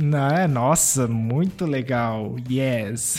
Não, é, nossa, muito legal. Yes.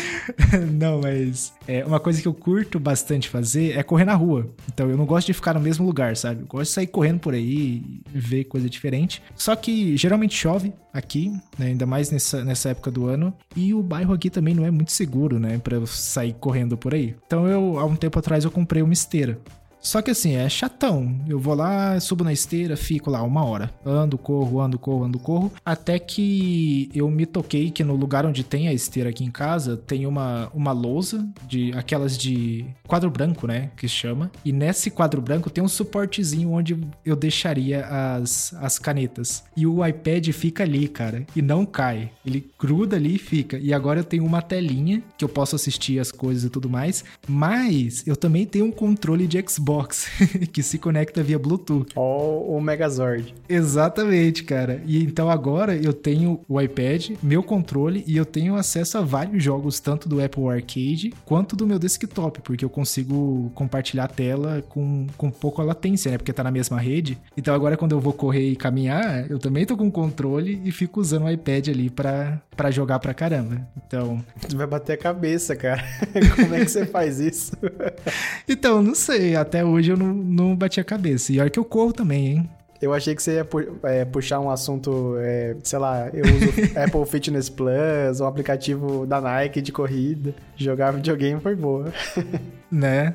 *laughs* não, mas é, uma coisa que eu curto bastante fazer é correr na rua. Então eu não gosto de ficar no mesmo lugar, sabe? Eu gosto de sair correndo por aí, ver coisa diferente. Só que geralmente chove aqui, né? ainda mais nessa, nessa época do ano. E o bairro aqui também não é muito seguro, né? Pra eu sair correndo por aí. Então eu, há um tempo atrás, eu comprei uma esteira. Só que assim, é chatão. Eu vou lá, subo na esteira, fico lá uma hora. Ando, corro, ando, corro, ando, corro. Até que eu me toquei que no lugar onde tem a esteira aqui em casa, tem uma, uma lousa, de aquelas de quadro branco, né? Que chama. E nesse quadro branco tem um suportezinho onde eu deixaria as, as canetas. E o iPad fica ali, cara. E não cai. Ele gruda ali e fica. E agora eu tenho uma telinha que eu posso assistir as coisas e tudo mais. Mas eu também tenho um controle de Xbox Xbox, *laughs* que se conecta via Bluetooth. Ou o Megazord. Exatamente, cara. E então agora eu tenho o iPad, meu controle e eu tenho acesso a vários jogos, tanto do Apple Arcade quanto do meu desktop, porque eu consigo compartilhar a tela com, com pouca latência, né? Porque tá na mesma rede. Então agora quando eu vou correr e caminhar, eu também tô com o controle e fico usando o iPad ali para jogar pra caramba. Então. Tu vai bater a cabeça, cara. *laughs* Como é que você faz isso? *laughs* então, não sei. Até hoje eu não, não bati a cabeça. E olha que eu corro também, hein? Eu achei que você ia pu é, puxar um assunto, é, sei lá, eu uso *laughs* Apple Fitness Plus, um aplicativo da Nike de corrida. Jogar videogame foi boa. *laughs* né?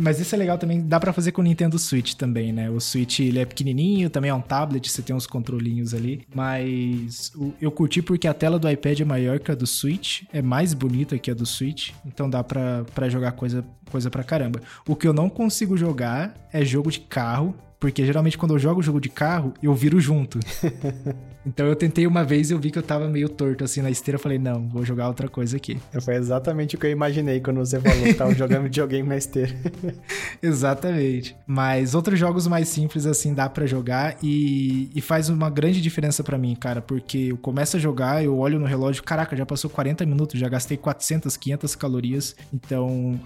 Mas isso é legal também, dá para fazer com o Nintendo Switch também, né? O Switch ele é pequenininho, também é um tablet, você tem uns controlinhos ali, mas eu curti porque a tela do iPad é maior que a do Switch, é mais bonita que a do Switch, então dá para jogar coisa, coisa pra caramba. O que eu não consigo jogar é jogo de carro, porque geralmente quando eu jogo jogo de carro, eu viro junto. *laughs* então eu tentei uma vez e eu vi que eu tava meio torto assim na esteira. Eu falei, não, vou jogar outra coisa aqui. Foi exatamente o que eu imaginei quando você falou que tava *laughs* jogando videogame na esteira. *laughs* Exatamente. Mas outros jogos mais simples, assim, dá para jogar e, e, faz uma grande diferença para mim, cara, porque eu começo a jogar, eu olho no relógio, caraca, já passou 40 minutos, já gastei 400, 500 calorias, então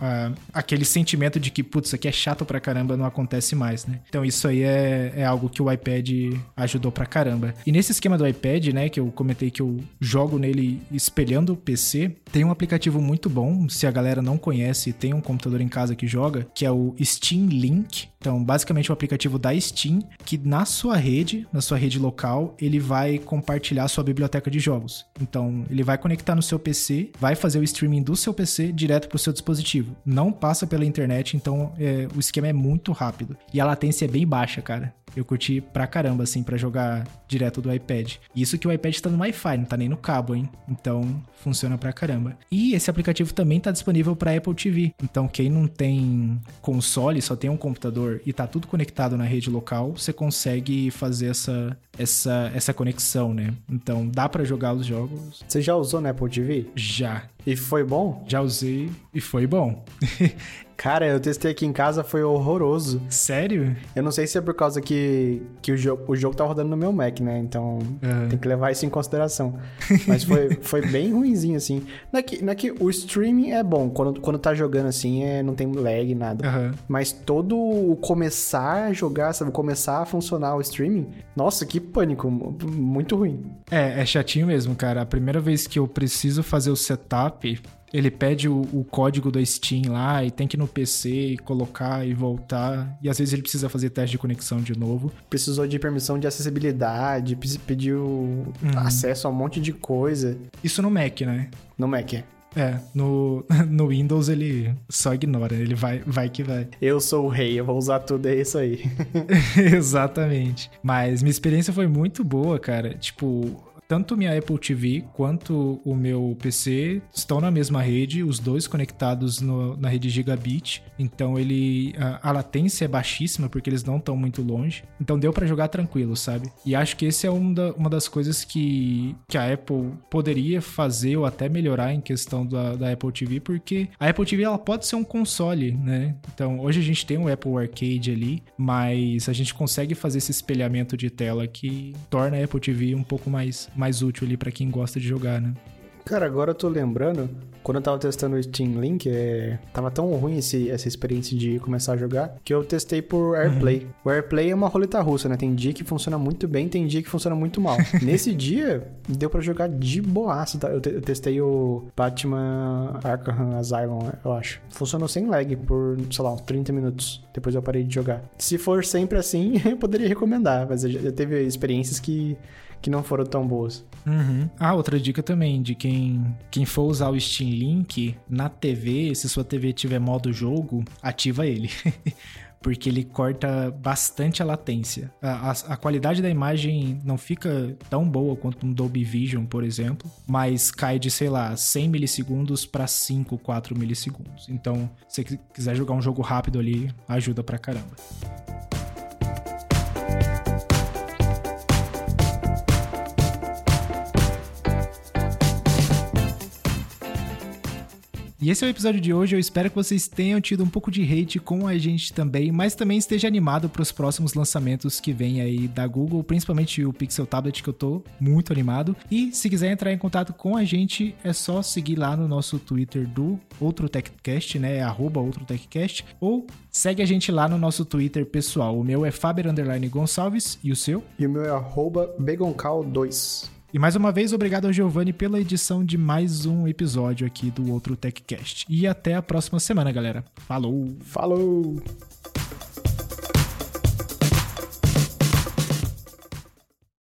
aquele sentimento de que, putz, isso aqui é chato pra caramba não acontece mais, né? Então isso aí é, é algo que o iPad ajudou pra caramba. E nesse esquema do iPad, né, que eu comentei que eu jogo nele espelhando o PC, tem um aplicativo muito bom, se a galera não conhece, tem um computador em casa que joga, que é o Steam Link. Então, basicamente, o um aplicativo da Steam que na sua rede, na sua rede local, ele vai compartilhar sua biblioteca de jogos. Então, ele vai conectar no seu PC, vai fazer o streaming do seu PC direto para o seu dispositivo. Não passa pela internet, então é, o esquema é muito rápido. E a latência é bem baixa, cara. Eu curti pra caramba, assim, para jogar direto do iPad. Isso que o iPad tá no Wi-Fi, não tá nem no cabo, hein? Então, funciona pra caramba. E esse aplicativo também tá disponível para Apple TV. Então, quem não tem console, só tem um computador e tá tudo conectado na rede local, você consegue fazer essa essa essa conexão, né? Então, dá para jogar os jogos. Você já usou na Apple TV? Já. E foi bom? Já usei e foi bom. *laughs* Cara, eu testei aqui em casa, foi horroroso. Sério? Eu não sei se é por causa que, que o, jogo, o jogo tá rodando no meu Mac, né? Então uhum. tem que levar isso em consideração. Mas foi, *laughs* foi bem ruinzinho, assim. Naqui, é naqui, é o streaming é bom. Quando, quando tá jogando assim, é, não tem lag, nada. Uhum. Mas todo o começar a jogar, sabe? Começar a funcionar o streaming, nossa, que pânico. Muito ruim. É, é chatinho mesmo, cara. A primeira vez que eu preciso fazer o setup ele pede o, o, código da Steam lá e tem que ir no PC e colocar e voltar. E às vezes ele precisa fazer teste de conexão de novo. Precisou de permissão de acessibilidade, pediu uhum. acesso a um monte de coisa. Isso no Mac, né? No Mac, é. É, no, *laughs* no Windows ele só ignora, ele vai, vai que vai. Eu sou o rei, eu vou usar tudo, é isso aí. *laughs* Exatamente. Mas minha experiência foi muito boa, cara. Tipo, tanto minha Apple TV quanto o meu PC estão na mesma rede, os dois conectados no, na rede Gigabit. Então ele a, a, latência é baixíssima porque eles não estão muito longe. Então deu para jogar tranquilo, sabe? E acho que esse é um da, uma das coisas que, que a Apple poderia fazer ou até melhorar em questão da, da Apple TV, porque a Apple TV ela pode ser um console, né? Então hoje a gente tem o Apple Arcade ali, mas a gente consegue fazer esse espelhamento de tela que torna a Apple TV um pouco mais mais útil ali para quem gosta de jogar, né? Cara, agora eu tô lembrando, quando eu tava testando o Steam Link, é... tava tão ruim esse, essa experiência de começar a jogar, que eu testei por AirPlay. Uhum. O AirPlay é uma roleta russa, né? Tem dia que funciona muito bem, tem dia que funciona muito mal. *laughs* Nesse dia, deu para jogar de boaço, tá? Eu, te eu, testei o Batman Arkham Asylum, eu acho. Funcionou sem lag por, sei lá, uns 30 minutos. Depois eu parei de jogar. Se for sempre assim, *laughs* eu poderia recomendar, mas já teve experiências que que não foram tão boas. Uhum. Ah, outra dica também de quem, quem for usar o Steam Link na TV, se sua TV tiver modo jogo, ativa ele. *laughs* porque ele corta bastante a latência. A, a, a, qualidade da imagem não fica tão boa quanto um Dolby Vision, por exemplo, mas cai de, sei lá, 100 milissegundos para 5, 4 milissegundos. Então, se você quiser jogar um jogo rápido ali, ajuda pra caramba. E esse é o episódio de hoje. Eu espero que vocês tenham tido um pouco de hate com a gente também, mas também esteja animado para os próximos lançamentos que vem aí da Google, principalmente o Pixel Tablet, que eu tô muito animado. E se quiser entrar em contato com a gente, é só seguir lá no nosso Twitter do Outro TechCast, né? É Outro TechCast, ou segue a gente lá no nosso Twitter pessoal. O meu é Faber Gonçalves e o seu? E o meu é arroba Begoncal2. E mais uma vez, obrigado ao Giovanni pela edição de mais um episódio aqui do outro TechCast. E até a próxima semana, galera. Falou! Falou!